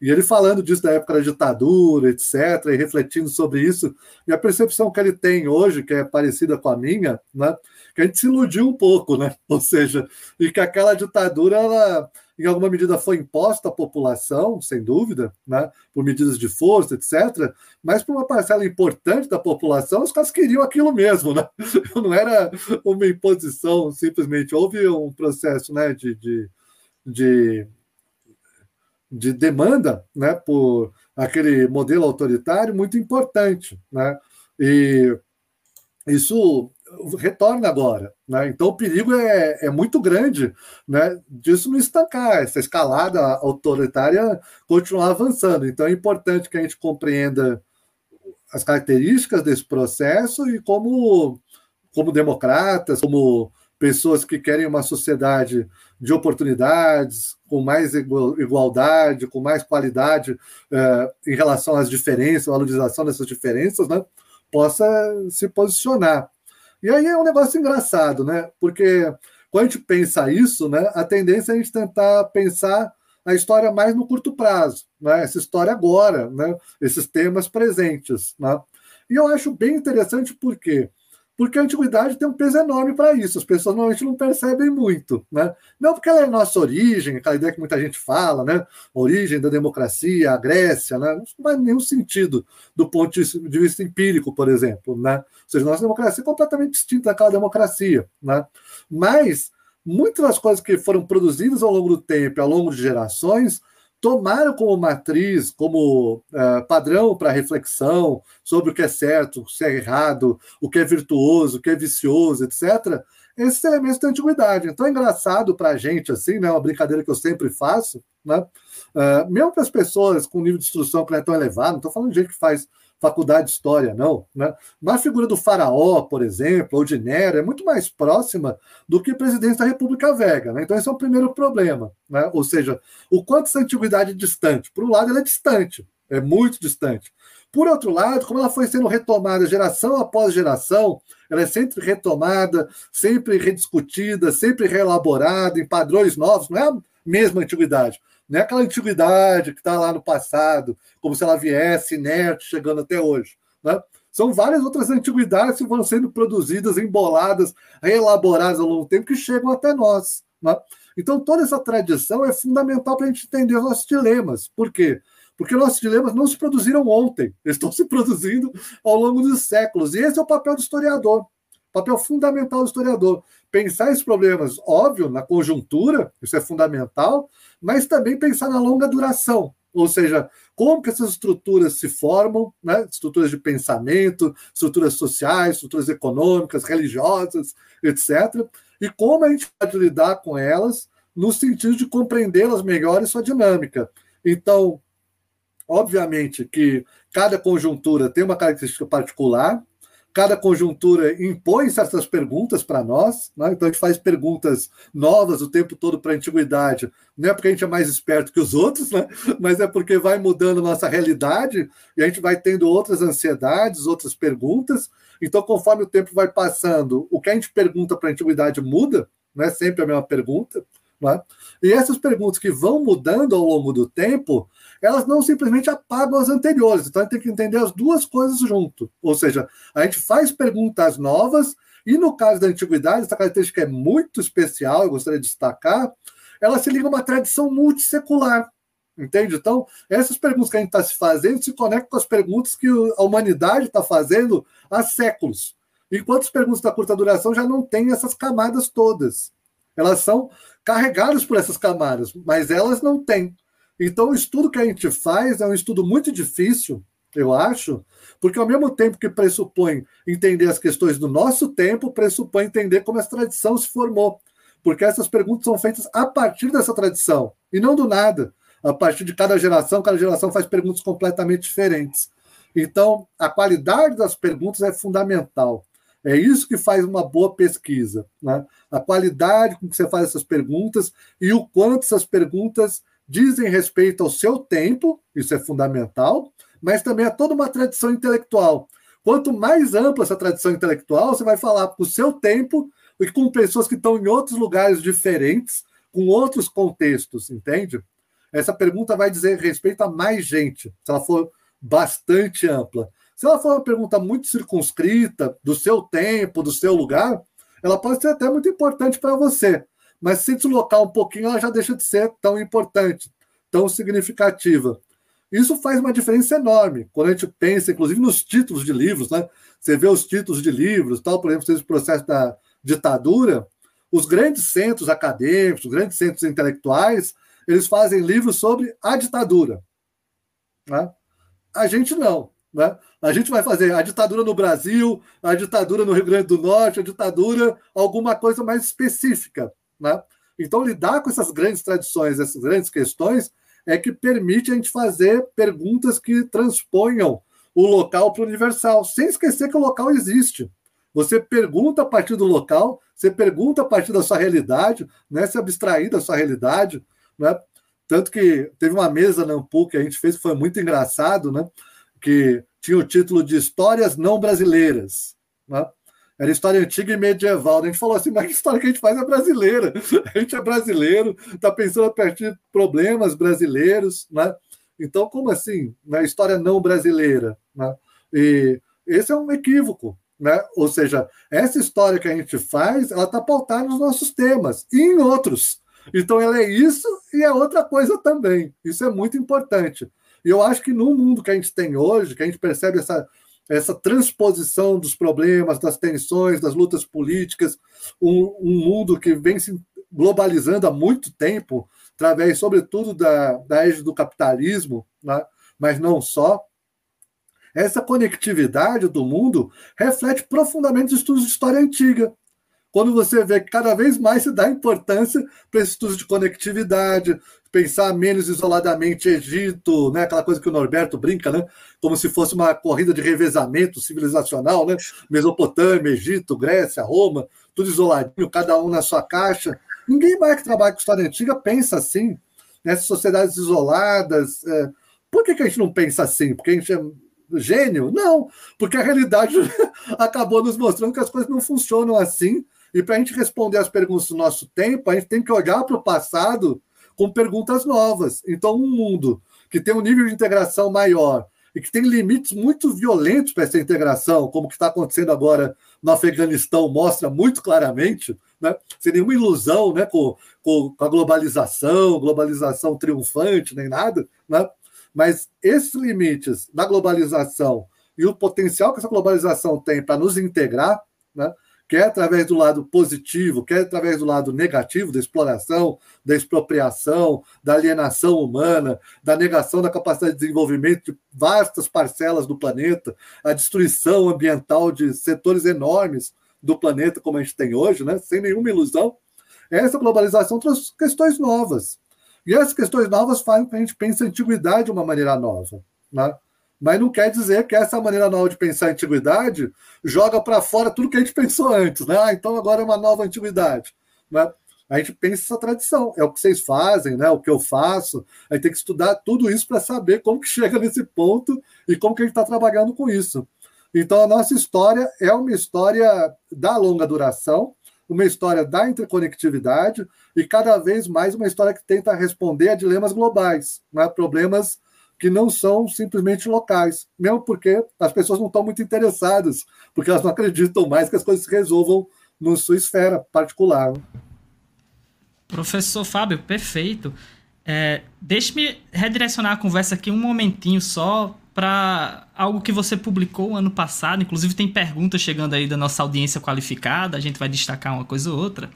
E ele falando disso da época da ditadura, etc., e refletindo sobre isso, e a percepção que ele tem hoje, que é parecida com a minha, né? Que a gente se iludiu um pouco, né? Ou seja, e que aquela ditadura, ela em alguma medida foi imposta à população, sem dúvida, né, por medidas de força, etc., mas para uma parcela importante da população, os caras queriam aquilo mesmo, né? não era uma imposição, simplesmente. Houve um processo né, de, de, de, de demanda né, por aquele modelo autoritário muito importante. Né? E isso retorna agora. Né? Então o perigo é, é muito grande né, disso não estancar, essa escalada autoritária continuar avançando. Então é importante que a gente compreenda as características desse processo e como, como democratas, como pessoas que querem uma sociedade de oportunidades, com mais igualdade, com mais qualidade eh, em relação às diferenças, valorização dessas diferenças, né, possa se posicionar. E aí é um negócio engraçado, né? Porque quando a gente pensa isso, né, a tendência é a gente tentar pensar a história mais no curto prazo, né? Essa história agora, né? Esses temas presentes, né? E eu acho bem interessante porque porque a antiguidade tem um peso enorme para isso. As pessoas normalmente não percebem muito, né? Não porque ela é nossa origem, aquela ideia que muita gente fala, né? Origem da democracia, a Grécia, né? Não faz nenhum sentido do ponto de vista empírico, por exemplo, né? Ou seja, nossa democracia é completamente distinta daquela democracia, né? Mas muitas das coisas que foram produzidas ao longo do tempo, ao longo de gerações, tomaram como matriz, como uh, padrão para reflexão sobre o que é certo, o que é errado, o que é virtuoso, o que é vicioso, etc., esses elementos da antiguidade. Então é engraçado para a gente, assim, né, uma brincadeira que eu sempre faço, né, uh, mesmo para as pessoas com nível de instrução que não é tão elevado, não estou falando de gente que faz faculdade de história, não. Né? Mas a figura do faraó, por exemplo, ou de Nero, é muito mais próxima do que presidente da República Velha. Né? Então, esse é o primeiro problema. Né? Ou seja, o quanto essa antiguidade é distante. Por um lado, ela é distante, é muito distante. Por outro lado, como ela foi sendo retomada geração após geração, ela é sempre retomada, sempre rediscutida, sempre reelaborada em padrões novos, não é a mesma antiguidade. Não é aquela antiguidade que está lá no passado, como se ela viesse inerte, chegando até hoje. Né? São várias outras antiguidades que vão sendo produzidas, emboladas, reelaboradas ao longo do tempo, que chegam até nós. Né? Então, toda essa tradição é fundamental para a gente entender os nossos dilemas. Por quê? Porque nossos dilemas não se produziram ontem, eles estão se produzindo ao longo dos séculos. E esse é o papel do historiador papel fundamental do historiador. Pensar esses problemas, óbvio, na conjuntura, isso é fundamental, mas também pensar na longa duração. Ou seja, como que essas estruturas se formam, né? estruturas de pensamento, estruturas sociais, estruturas econômicas, religiosas, etc. E como a gente pode lidar com elas no sentido de compreendê-las melhor e sua dinâmica. Então, obviamente que cada conjuntura tem uma característica particular, cada conjuntura impõe certas perguntas para nós, né? então a gente faz perguntas novas o tempo todo para a antiguidade, não é porque a gente é mais esperto que os outros, né? mas é porque vai mudando nossa realidade e a gente vai tendo outras ansiedades, outras perguntas. Então, conforme o tempo vai passando, o que a gente pergunta para a antiguidade muda, não é sempre a mesma pergunta. É? E essas perguntas que vão mudando ao longo do tempo, elas não simplesmente apagam as anteriores. Então a gente tem que entender as duas coisas junto. Ou seja, a gente faz perguntas novas, e no caso da antiguidade, essa característica é muito especial, eu gostaria de destacar, ela se liga a uma tradição multissecular. Entende? Então, essas perguntas que a gente está se fazendo se conectam com as perguntas que a humanidade está fazendo há séculos. Enquanto as perguntas da curta duração já não têm essas camadas todas. Elas são carregadas por essas camadas, mas elas não têm. Então, o estudo que a gente faz é um estudo muito difícil, eu acho, porque ao mesmo tempo que pressupõe entender as questões do nosso tempo, pressupõe entender como essa tradição se formou. Porque essas perguntas são feitas a partir dessa tradição, e não do nada. A partir de cada geração, cada geração faz perguntas completamente diferentes. Então, a qualidade das perguntas é fundamental. É isso que faz uma boa pesquisa. Né? A qualidade com que você faz essas perguntas e o quanto essas perguntas dizem respeito ao seu tempo, isso é fundamental, mas também a toda uma tradição intelectual. Quanto mais ampla essa tradição intelectual, você vai falar com o seu tempo e com pessoas que estão em outros lugares diferentes, com outros contextos, entende? Essa pergunta vai dizer respeito a mais gente, se ela for bastante ampla. Se ela for uma pergunta muito circunscrita, do seu tempo, do seu lugar, ela pode ser até muito importante para você mas se deslocar um pouquinho, ela já deixa de ser tão importante, tão significativa. Isso faz uma diferença enorme quando a gente pensa, inclusive, nos títulos de livros, né? Você vê os títulos de livros, tal, por exemplo, esse processo da ditadura, os grandes centros acadêmicos, os grandes centros intelectuais, eles fazem livros sobre a ditadura. Né? A gente não. Né? A gente vai fazer a ditadura no Brasil, a ditadura no Rio Grande do Norte, a ditadura, alguma coisa mais específica. Né? Então, lidar com essas grandes tradições, essas grandes questões, é que permite a gente fazer perguntas que transponham o local para o universal, sem esquecer que o local existe. Você pergunta a partir do local, você pergunta a partir da sua realidade, né? se abstrair da sua realidade. Né? Tanto que teve uma mesa na Ampu que a gente fez que foi muito engraçado, né? Que tinha o título de Histórias Não Brasileiras. Né? Era história antiga e medieval. A gente falou assim, mas que história que a gente faz é brasileira. A gente é brasileiro, está pensando a partir de problemas brasileiros, né? Então, como assim? Na história não brasileira, né? E esse é um equívoco, né? Ou seja, essa história que a gente faz, ela está pautada nos nossos temas e em outros. Então, ela é isso e é outra coisa também. Isso é muito importante. E eu acho que no mundo que a gente tem hoje, que a gente percebe essa essa transposição dos problemas, das tensões, das lutas políticas, um, um mundo que vem se globalizando há muito tempo, através, sobretudo, da, da égide do capitalismo, né? mas não só. Essa conectividade do mundo reflete profundamente os estudos de história antiga, quando você vê que cada vez mais se dá importância para esses estudos de conectividade, pensar menos isoladamente Egito, né? aquela coisa que o Norberto brinca, né? como se fosse uma corrida de revezamento civilizacional, né? Mesopotâmia, Egito, Grécia, Roma, tudo isoladinho, cada um na sua caixa. Ninguém mais que trabalha com história antiga pensa assim, nessas sociedades isoladas. É... Por que, que a gente não pensa assim? Porque a gente é gênio? Não, porque a realidade acabou nos mostrando que as coisas não funcionam assim e para a gente responder as perguntas do nosso tempo, a gente tem que olhar para o passado com perguntas novas. Então, um mundo que tem um nível de integração maior e que tem limites muito violentos para essa integração, como que está acontecendo agora no Afeganistão mostra muito claramente, né? sem nenhuma ilusão né? com, com, com a globalização, globalização triunfante, nem nada, né? mas esses limites da globalização e o potencial que essa globalização tem para nos integrar, né? Quer através do lado positivo, quer através do lado negativo, da exploração, da expropriação, da alienação humana, da negação da capacidade de desenvolvimento de vastas parcelas do planeta, a destruição ambiental de setores enormes do planeta, como a gente tem hoje, né? sem nenhuma ilusão. Essa globalização trouxe questões novas. E essas questões novas fazem com que a gente pense a antiguidade de uma maneira nova. Né? Mas não quer dizer que essa maneira nova de pensar a antiguidade joga para fora tudo que a gente pensou antes, né? Ah, então agora é uma nova antiguidade. Né? A gente pensa essa tradição, é o que vocês fazem, né? o que eu faço. A gente tem que estudar tudo isso para saber como que chega nesse ponto e como que a gente está trabalhando com isso. Então, a nossa história é uma história da longa duração, uma história da interconectividade e cada vez mais uma história que tenta responder a dilemas globais, né? problemas que não são simplesmente locais, mesmo porque as pessoas não estão muito interessadas, porque elas não acreditam mais que as coisas se resolvam na sua esfera particular. Professor Fábio, perfeito. É, Deixe-me redirecionar a conversa aqui um momentinho só para algo que você publicou ano passado. Inclusive, tem perguntas chegando aí da nossa audiência qualificada, a gente vai destacar uma coisa ou outra.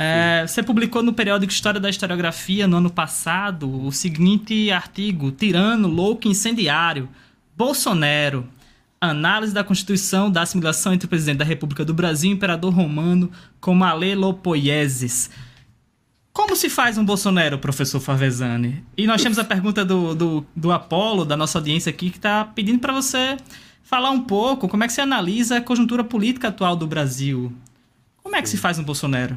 É, você publicou no periódico História da Historiografia no ano passado o seguinte artigo: Tirano, louco incendiário, Bolsonaro, análise da Constituição da assimilação entre o presidente da República do Brasil e o imperador romano como Alelopoieses. Como se faz um Bolsonaro, professor Favesani? E nós temos a pergunta do, do, do Apolo, da nossa audiência aqui, que está pedindo para você falar um pouco como é que você analisa a conjuntura política atual do Brasil. Como é que se faz um Bolsonaro?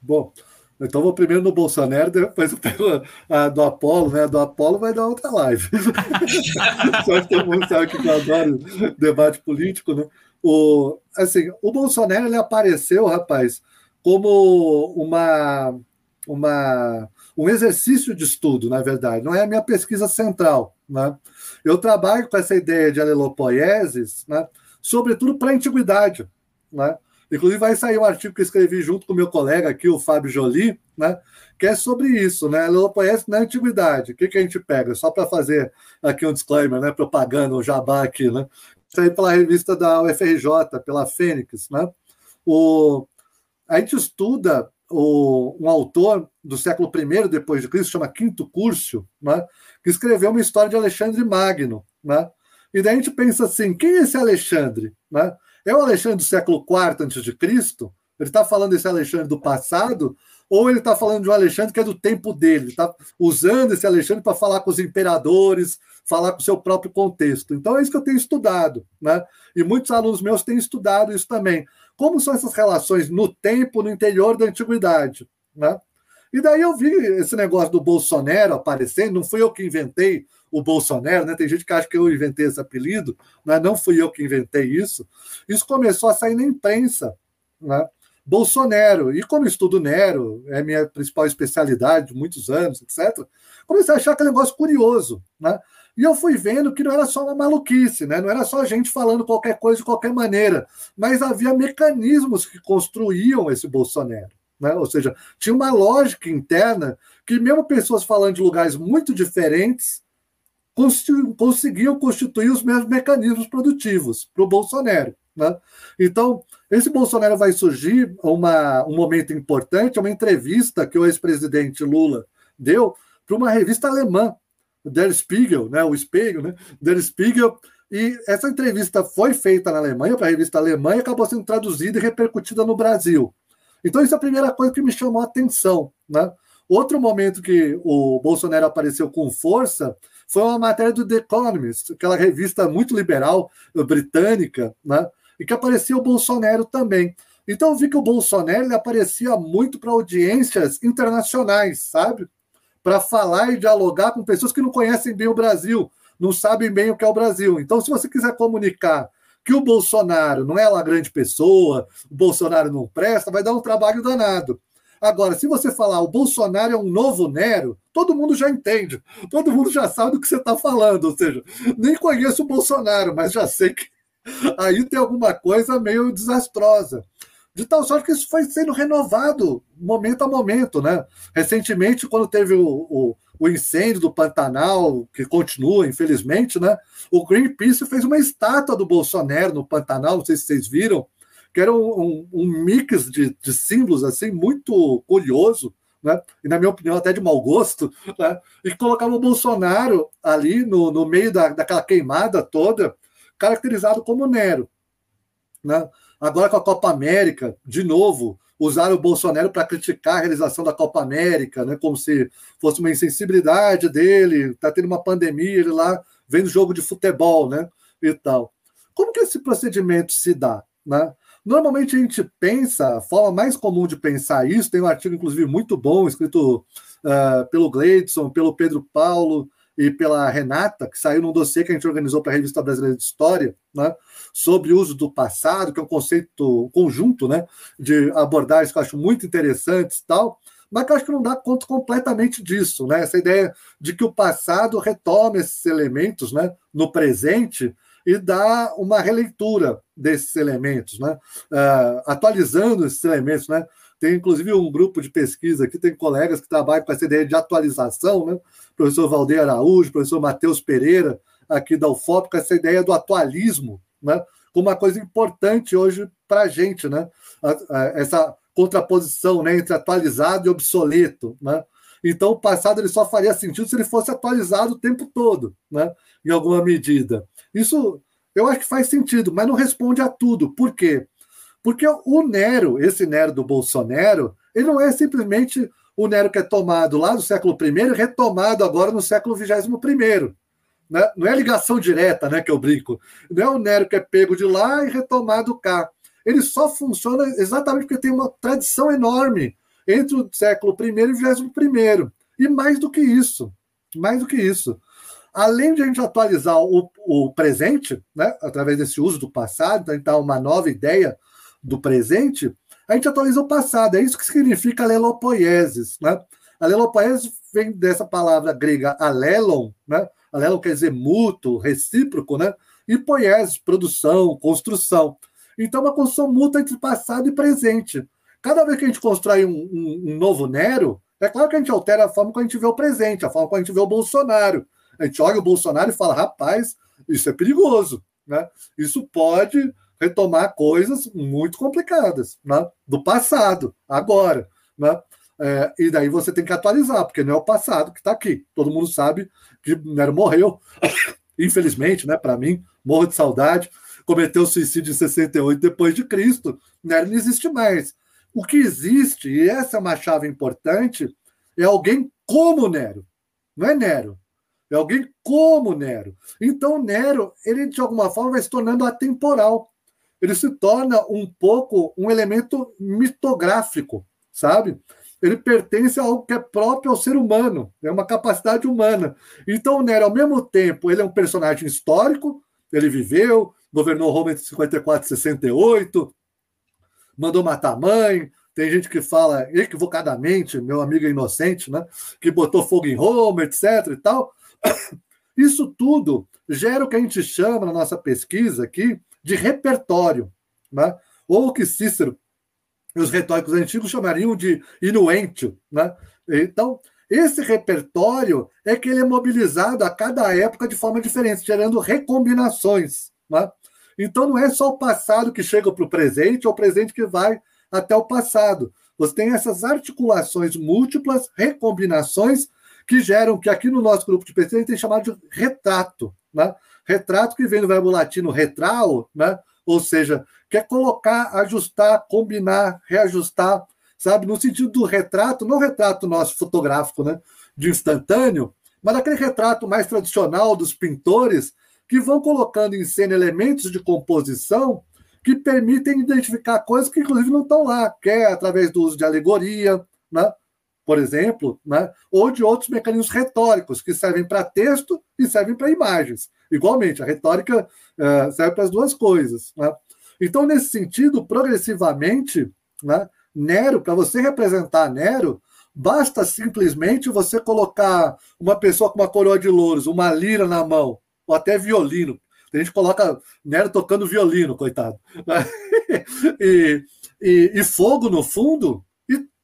Bom, então vou primeiro no Bolsonaro, depois eu a, do Apolo, né? Do Apolo vai dar outra live. Só que todo mundo sabe que eu adoro debate político, né? O, assim, o Bolsonaro ele apareceu, rapaz, como uma, uma, um exercício de estudo, na verdade. Não é a minha pesquisa central. Né? Eu trabalho com essa ideia de alelopoieses, né? sobretudo para a antiguidade. Né? Inclusive, vai sair um artigo que eu escrevi junto com meu colega aqui, o Fábio Joly, né? que é sobre isso, né? Alelopoiese na antiguidade. O que, que a gente pega? Só para fazer aqui um disclaimer, né? propaganda, um jabá aqui. Né? Isso aí pela revista da UFRJ, pela Fênix. Né? O, a gente estuda o, um autor do século I depois de Cristo, chama Quinto Curso, né? que escreveu uma história de Alexandre Magno. Né? E daí a gente pensa assim, quem é esse Alexandre? Né? É o Alexandre do século IV Cristo? Ele está falando desse Alexandre do passado? Ou ele está falando de um Alexandre que é do tempo dele? Ele está usando esse Alexandre para falar com os imperadores, falar com o seu próprio contexto. Então é isso que eu tenho estudado. Né? E muitos alunos meus têm estudado isso também. Como são essas relações no tempo, no interior da antiguidade? Né? E daí eu vi esse negócio do Bolsonaro aparecendo, não fui eu que inventei o Bolsonaro, né? Tem gente que acha que eu inventei esse apelido, mas não fui eu que inventei isso. Isso começou a sair na imprensa, né? Bolsonaro, e como estudo Nero, é minha principal especialidade de muitos anos, etc., comecei a achar aquele negócio curioso, né? E eu fui vendo que não era só uma maluquice, né? não era só gente falando qualquer coisa de qualquer maneira, mas havia mecanismos que construíam esse Bolsonaro. Né? Ou seja, tinha uma lógica interna que, mesmo pessoas falando de lugares muito diferentes, conseguiam constituir os mesmos mecanismos produtivos para o Bolsonaro. Né? Então, esse Bolsonaro vai surgir uma, um momento importante, uma entrevista que o ex-presidente Lula deu para uma revista alemã, Der Spiegel, né, o espelho, né, Der Spiegel, e essa entrevista foi feita na Alemanha, para a revista alemã, e acabou sendo traduzida e repercutida no Brasil. Então, isso é a primeira coisa que me chamou a atenção. Né? Outro momento que o Bolsonaro apareceu com força foi uma matéria do The Economist, aquela revista muito liberal britânica, né? e que aparecia o Bolsonaro também. Então, eu vi que o Bolsonaro ele aparecia muito para audiências internacionais, sabe? para falar e dialogar com pessoas que não conhecem bem o Brasil, não sabem bem o que é o Brasil. Então, se você quiser comunicar que o Bolsonaro não é uma grande pessoa, o Bolsonaro não presta, vai dar um trabalho danado. Agora, se você falar o Bolsonaro é um novo Nero, todo mundo já entende, todo mundo já sabe do que você está falando. Ou seja, nem conheço o Bolsonaro, mas já sei que aí tem alguma coisa meio desastrosa de tal sorte que isso foi sendo renovado momento a momento, né? Recentemente, quando teve o, o, o, incêndio do Pantanal, que continua, infelizmente, né? O Greenpeace fez uma estátua do Bolsonaro no Pantanal, não sei se vocês viram, que era um, um, um mix de, de, símbolos assim muito curioso, né? E na minha opinião até de mau gosto, né? E colocava o Bolsonaro ali no, no meio da, daquela queimada toda, caracterizado como Nero, né? Agora com a Copa América, de novo, usaram o Bolsonaro para criticar a realização da Copa América, né? como se fosse uma insensibilidade dele, está tendo uma pandemia, ele lá vendo jogo de futebol, né? E tal. Como que esse procedimento se dá, né? Normalmente a gente pensa, a forma mais comum de pensar isso, tem um artigo, inclusive, muito bom, escrito uh, pelo Gleidson, pelo Pedro Paulo e pela Renata, que saiu num dossiê que a gente organizou para a Revista Brasileira de História, né, sobre o uso do passado, que é um conceito conjunto né, de abordagens que eu acho muito interessantes e tal, mas que eu acho que não dá conta completamente disso, né? Essa ideia de que o passado retoma esses elementos né, no presente e dá uma releitura desses elementos, né? Uh, atualizando esses elementos. Né? Tem inclusive um grupo de pesquisa aqui, tem colegas que trabalham com essa ideia de atualização, né? professor Valdeir Araújo, professor Matheus Pereira, aqui da UFOP, com essa ideia do atualismo, né? como uma coisa importante hoje para a gente, né? essa contraposição né? entre atualizado e obsoleto. Né? Então, o passado ele só faria sentido se ele fosse atualizado o tempo todo, né? em alguma medida. Isso eu acho que faz sentido, mas não responde a tudo. Por quê? Porque o Nero, esse Nero do Bolsonaro, ele não é simplesmente o Nero que é tomado lá do século I e retomado agora no século XXI. Né? Não é ligação direta, né, que eu brinco. Não é o Nero que é pego de lá e retomado cá. Ele só funciona exatamente porque tem uma tradição enorme entre o século I e o XXI. E mais do que isso, mais do que isso além de a gente atualizar o, o presente, né, através desse uso do passado, então a gente dá uma nova ideia do presente, a gente atualiza o passado. É isso que significa alelopoiesis. Né? Alelopoiesis vem dessa palavra grega alelon, né? alelon quer dizer mútuo, recíproco, né? e poiesis, produção, construção. Então, uma construção mútua entre passado e presente. Cada vez que a gente constrói um, um, um novo Nero, é claro que a gente altera a forma como a gente vê o presente, a forma como a gente vê o Bolsonaro a gente olha o Bolsonaro e fala: rapaz, isso é perigoso. Né? Isso pode retomar coisas muito complicadas né? do passado, agora. Né? É, e daí você tem que atualizar, porque não é o passado que está aqui. Todo mundo sabe que Nero morreu, infelizmente, né? Para mim, morro de saudade. Cometeu suicídio em 68 depois de Cristo. Nero não existe mais. O que existe, e essa é uma chave importante, é alguém como Nero. Não é Nero, é alguém como Nero. Então, Nero, ele de alguma forma vai se tornando atemporal. Ele se torna um pouco um elemento mitográfico, sabe? Ele pertence a algo que é próprio ao ser humano, é uma capacidade humana. Então, Nero, ao mesmo tempo, ele é um personagem histórico, ele viveu, governou Roma entre 54 e 68, mandou matar a mãe, tem gente que fala equivocadamente, meu amigo é inocente, né? Que botou fogo em Roma, etc. e tal. Isso tudo gera o que a gente chama na nossa pesquisa aqui de repertório, né? ou que Cícero e os retóricos antigos chamariam de inuentio. Né? Então, esse repertório é que ele é mobilizado a cada época de forma diferente, gerando recombinações. Né? Então, não é só o passado que chega para o presente, ou o presente que vai até o passado. Você tem essas articulações múltiplas, recombinações, que geram, que aqui no nosso grupo de pesquisa a gente tem chamado de retrato. Né? Retrato que vem do verbo latino retral, né? ou seja, quer colocar, ajustar, combinar, reajustar, sabe? No sentido do retrato, não retrato nosso fotográfico, né? de instantâneo, mas aquele retrato mais tradicional dos pintores que vão colocando em cena elementos de composição que permitem identificar coisas que, inclusive, não estão lá, que é através do uso de alegoria, né? Por exemplo, né? ou de outros mecanismos retóricos que servem para texto e servem para imagens. Igualmente, a retórica uh, serve para as duas coisas. Né? Então, nesse sentido, progressivamente, né, Nero, para você representar Nero, basta simplesmente você colocar uma pessoa com uma coroa de louros, uma lira na mão, ou até violino. A gente coloca Nero tocando violino, coitado. e, e, e fogo no fundo,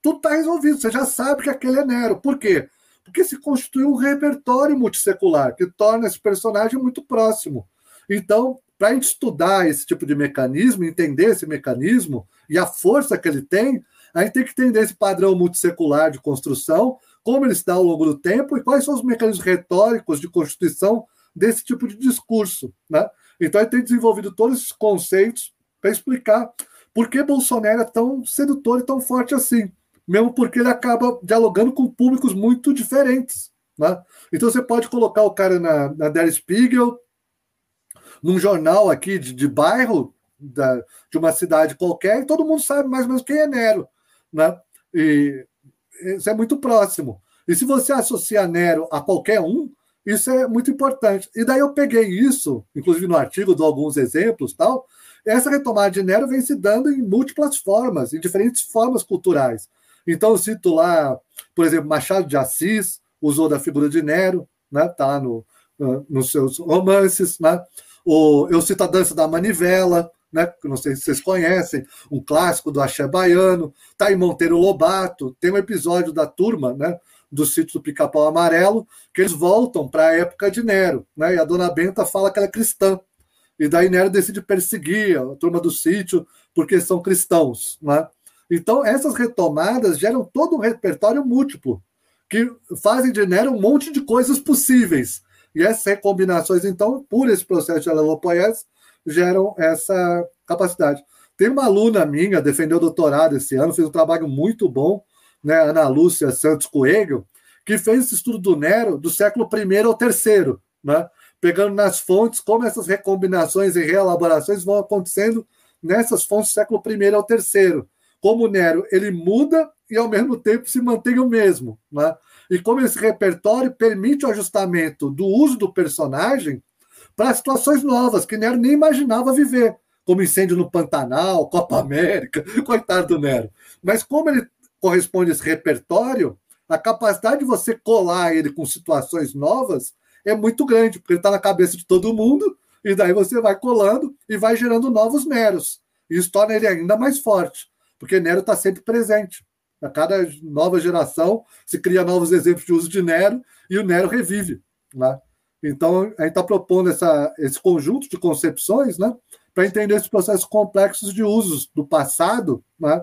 tudo está resolvido. Você já sabe que aquele é Nero. Por quê? Porque se constituiu um repertório multissecular que torna esse personagem muito próximo. Então, para a gente estudar esse tipo de mecanismo, entender esse mecanismo e a força que ele tem, a gente tem que entender esse padrão multissecular de construção, como ele se dá ao longo do tempo e quais são os mecanismos retóricos de constituição desse tipo de discurso. Né? Então, a gente tem desenvolvido todos esses conceitos para explicar por que Bolsonaro é tão sedutor e tão forte assim mesmo porque ele acaba dialogando com públicos muito diferentes. Né? Então você pode colocar o cara na, na Der Spiegel, num jornal aqui de, de bairro, da, de uma cidade qualquer, e todo mundo sabe mais ou menos quem é Nero. Né? E isso é muito próximo. E se você associa Nero a qualquer um, isso é muito importante. E daí eu peguei isso, inclusive no artigo dou alguns exemplos tal. Essa retomada de Nero vem se dando em múltiplas formas, em diferentes formas culturais. Então cito lá, por exemplo, Machado de Assis usou da figura de Nero, né? Tá no, nos seus romances, né? O, eu cito a dança da manivela, né? Não sei se vocês conhecem, um clássico do axé baiano. Tá em Monteiro Lobato, tem um episódio da turma, né? do sítio do Pica-Pau Amarelo, que eles voltam para a época de Nero, né? E a dona Benta fala que ela é cristã. E daí Nero decide perseguir a turma do sítio porque são cristãos, né? Então, essas retomadas geram todo um repertório múltiplo, que fazem de Nero um monte de coisas possíveis. E essas recombinações, então, por esse processo de alelopoiese, geram essa capacidade. Tem uma aluna minha, defendeu o doutorado esse ano, fez um trabalho muito bom, né, Ana Lúcia Santos Coelho, que fez esse estudo do Nero do século I ao III, né, pegando nas fontes como essas recombinações e reelaborações vão acontecendo nessas fontes do século I ao III. Como o Nero ele muda e ao mesmo tempo se mantém o mesmo. Né? E como esse repertório permite o ajustamento do uso do personagem para situações novas que Nero nem imaginava viver, como incêndio no Pantanal, Copa América, coitado do Nero. Mas como ele corresponde a esse repertório, a capacidade de você colar ele com situações novas é muito grande, porque ele está na cabeça de todo mundo, e daí você vai colando e vai gerando novos Neros. Isso torna ele ainda mais forte, porque Nero está sempre presente. A cada nova geração se cria novos exemplos de uso de Nero e o Nero revive. Né? Então, a gente está propondo essa, esse conjunto de concepções né, para entender esses processos complexos de usos do passado né,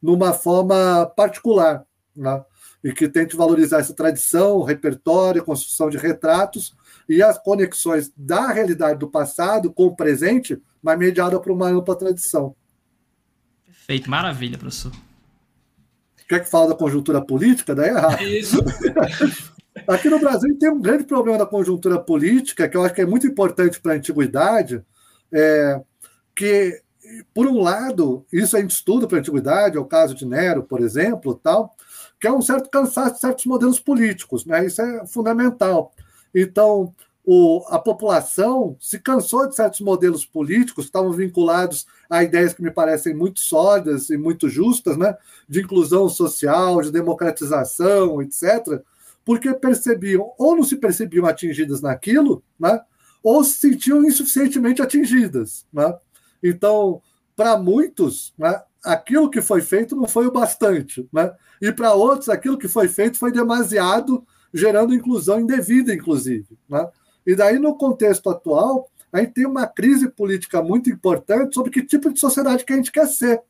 numa forma particular, né? e que tente valorizar essa tradição, repertório, construção de retratos e as conexões da realidade do passado com o presente, mas mediada por uma ampla tradição. Perfeito, maravilha, professor. Quer que fala da conjuntura política? Daí é errado. Isso. Aqui no Brasil tem um grande problema da conjuntura política, que eu acho que é muito importante para a antiguidade, é, que por um lado, isso a gente estuda para a antiguidade, é o caso de Nero, por exemplo, tal, que é um certo cansaço de certos modelos políticos, né? Isso é fundamental. Então, o, a população se cansou de certos modelos políticos que estavam vinculados a ideias que me parecem muito sólidas e muito justas, né? De inclusão social, de democratização, etc., porque percebiam ou não se percebiam atingidas naquilo, né? Ou se sentiam insuficientemente atingidas, né? Então, para muitos, né, aquilo que foi feito não foi o bastante. Né? E para outros, aquilo que foi feito foi demasiado, gerando inclusão indevida, inclusive. Né? E daí, no contexto atual, a gente tem uma crise política muito importante sobre que tipo de sociedade que a gente quer ser.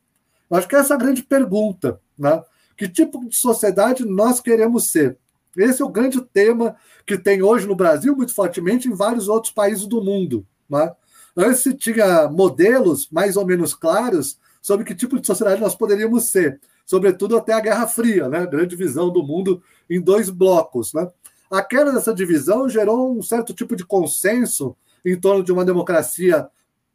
Eu acho que essa é a grande pergunta. Né? Que tipo de sociedade nós queremos ser? Esse é o grande tema que tem hoje no Brasil, muito fortemente, em vários outros países do mundo. Né? Antes se tinha modelos mais ou menos claros sobre que tipo de sociedade nós poderíamos ser, sobretudo até a Guerra Fria, né? grande visão do mundo em dois blocos. Né? A queda dessa divisão gerou um certo tipo de consenso em torno de uma democracia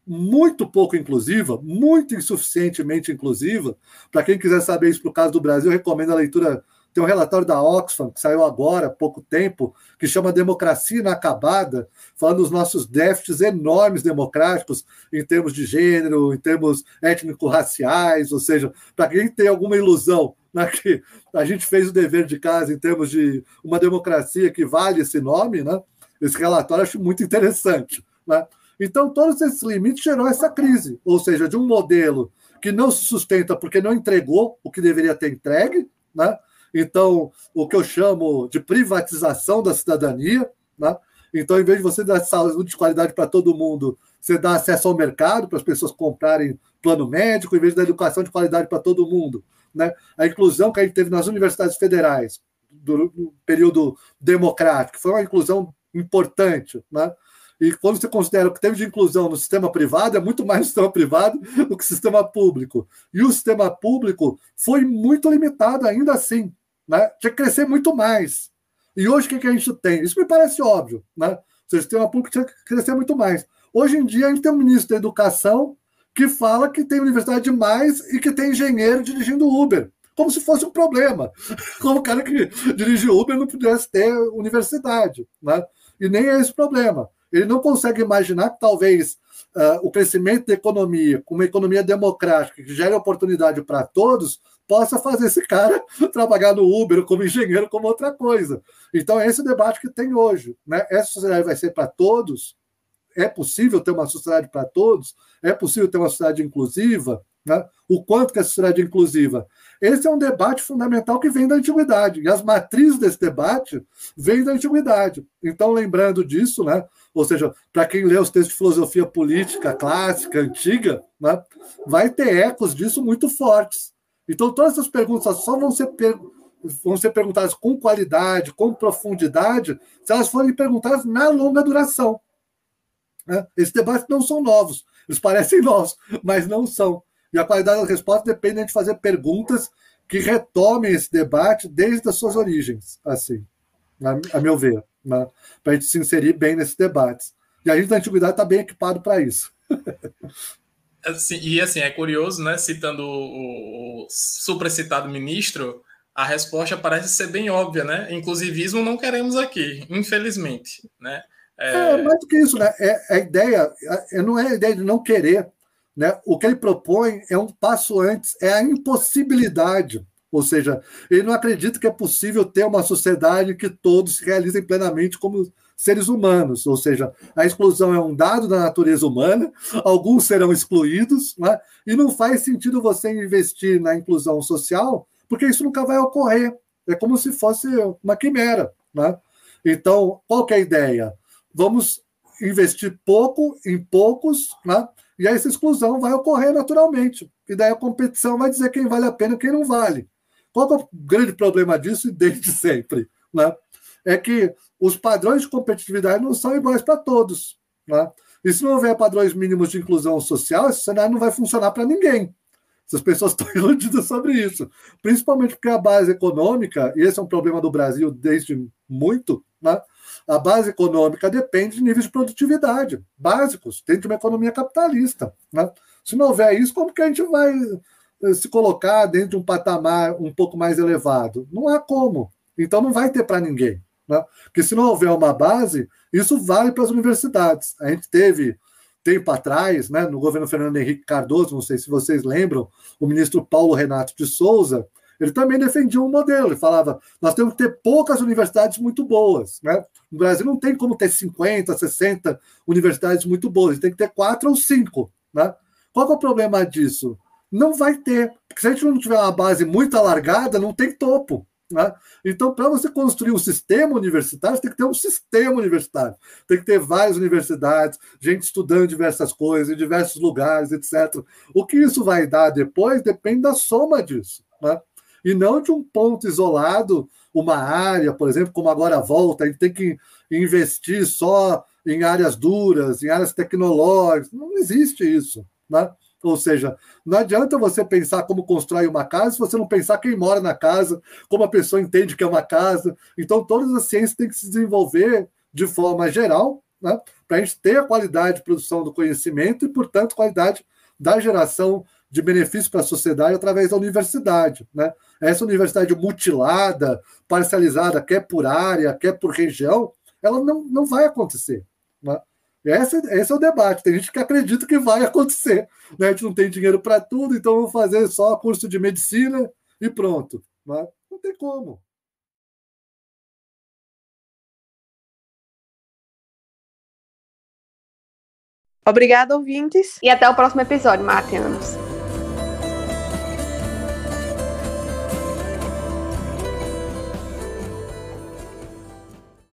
muito pouco inclusiva, muito insuficientemente inclusiva. Para quem quiser saber isso para o caso do Brasil, recomendo a leitura tem um relatório da Oxfam, que saiu agora, há pouco tempo, que chama Democracia Inacabada, falando dos nossos déficits enormes democráticos em termos de gênero, em termos étnico-raciais, ou seja, para quem tem alguma ilusão né, que a gente fez o dever de casa em termos de uma democracia que vale esse nome, né, esse relatório acho muito interessante. Né? Então, todos esses limites gerou essa crise, ou seja, de um modelo que não se sustenta porque não entregou o que deveria ter entregue, né? Então, o que eu chamo de privatização da cidadania, né? Então, em vez de você dar saúde de qualidade para todo mundo, você dá acesso ao mercado para as pessoas comprarem plano médico, em vez da educação de qualidade para todo mundo. Né? A inclusão que a gente teve nas universidades federais, do período democrático, foi uma inclusão importante. Né? E quando você considera o que teve de inclusão no sistema privado, é muito mais sistema privado do que sistema público. E o sistema público foi muito limitado ainda assim. Né? Tinha que crescer muito mais. E hoje o que, que a gente tem? Isso me parece óbvio, né? Uma pública que tinha que crescer muito mais. Hoje em dia a gente tem um ministro da Educação que fala que tem universidade demais e que tem engenheiro dirigindo Uber como se fosse um problema. Como o cara que dirige Uber não pudesse ter universidade. Né? E nem é esse problema. Ele não consegue imaginar que talvez uh, o crescimento da economia, com uma economia democrática que gere oportunidade para todos, possa fazer esse cara trabalhar no Uber como engenheiro, como outra coisa. Então, é esse o debate que tem hoje. Né? Essa sociedade vai ser para todos? É possível ter uma sociedade para todos? É possível ter uma sociedade inclusiva? Né? O quanto que a sociedade é inclusiva? Esse é um debate fundamental que vem da antiguidade, e as matrizes desse debate vêm da antiguidade. Então, lembrando disso, né? ou seja, para quem lê os textos de filosofia política clássica, antiga, né? vai ter ecos disso muito fortes. Então, todas essas perguntas só vão ser, per... vão ser perguntadas com qualidade, com profundidade, se elas forem perguntadas na longa duração. Né? Esses debates não são novos, eles parecem novos, mas não são. E a qualidade das respostas depende de fazer perguntas que retomem esse debate desde as suas origens, assim, a, meu ver, né? para a gente se inserir bem nesses debates. E a gente da antiguidade está bem equipado para isso. Assim, e assim, é curioso, né? Citando o, o supracitado ministro, a resposta parece ser bem óbvia, né? Inclusivismo não queremos aqui, infelizmente, né? É, é mais do que isso, né? É, a ideia é, não é a ideia de não querer, né? O que ele propõe é um passo antes, é a impossibilidade. Ou seja, ele não acredita que é possível ter uma sociedade que todos se realizem plenamente como seres humanos. Ou seja, a exclusão é um dado da natureza humana, alguns serão excluídos, né? e não faz sentido você investir na inclusão social, porque isso nunca vai ocorrer. É como se fosse uma quimera. Né? Então, qual é a ideia? Vamos investir pouco em poucos, né? E aí essa exclusão vai ocorrer naturalmente. E daí a competição vai dizer quem vale a pena e quem não vale. Qual é o grande problema disso desde sempre? Né? É que os padrões de competitividade não são iguais para todos. Né? E se não houver padrões mínimos de inclusão social, esse cenário não vai funcionar para ninguém. As pessoas estão iludidas sobre isso. Principalmente porque a base econômica, e esse é um problema do Brasil desde muito, né? A base econômica depende de níveis de produtividade básicos dentro de uma economia capitalista. Né? Se não houver isso, como que a gente vai eh, se colocar dentro de um patamar um pouco mais elevado? Não há como. Então não vai ter para ninguém. Né? Porque se não houver uma base, isso vale para as universidades. A gente teve tempo atrás, né, no governo Fernando Henrique Cardoso, não sei se vocês lembram, o ministro Paulo Renato de Souza, ele também defendia um modelo. Ele falava: nós temos que ter poucas universidades muito boas. Né? No Brasil não tem como ter 50, 60 universidades muito boas, tem que ter quatro ou cinco. Né? Qual é o problema disso? Não vai ter. Porque se a gente não tiver uma base muito alargada, não tem topo. Né? Então, para você construir um sistema universitário, você tem que ter um sistema universitário. Tem que ter várias universidades, gente estudando diversas coisas, em diversos lugares, etc. O que isso vai dar depois depende da soma disso. Né? E não de um ponto isolado, uma área, por exemplo, como agora volta, a gente tem que investir só em áreas duras, em áreas tecnológicas. Não existe isso. Né? Ou seja, não adianta você pensar como constrói uma casa se você não pensar quem mora na casa, como a pessoa entende que é uma casa. Então, todas as ciências têm que se desenvolver de forma geral, né? para a gente ter a qualidade de produção do conhecimento e, portanto, qualidade da geração de benefício para a sociedade através da universidade. Né? Essa universidade mutilada, parcializada, quer por área, quer por região, ela não, não vai acontecer. Né? Esse, esse é o debate. Tem gente que acredita que vai acontecer. Né? A gente não tem dinheiro para tudo, então vamos fazer só curso de medicina e pronto. Né? Não tem como. Obrigada, ouvintes. E até o próximo episódio, Martianos.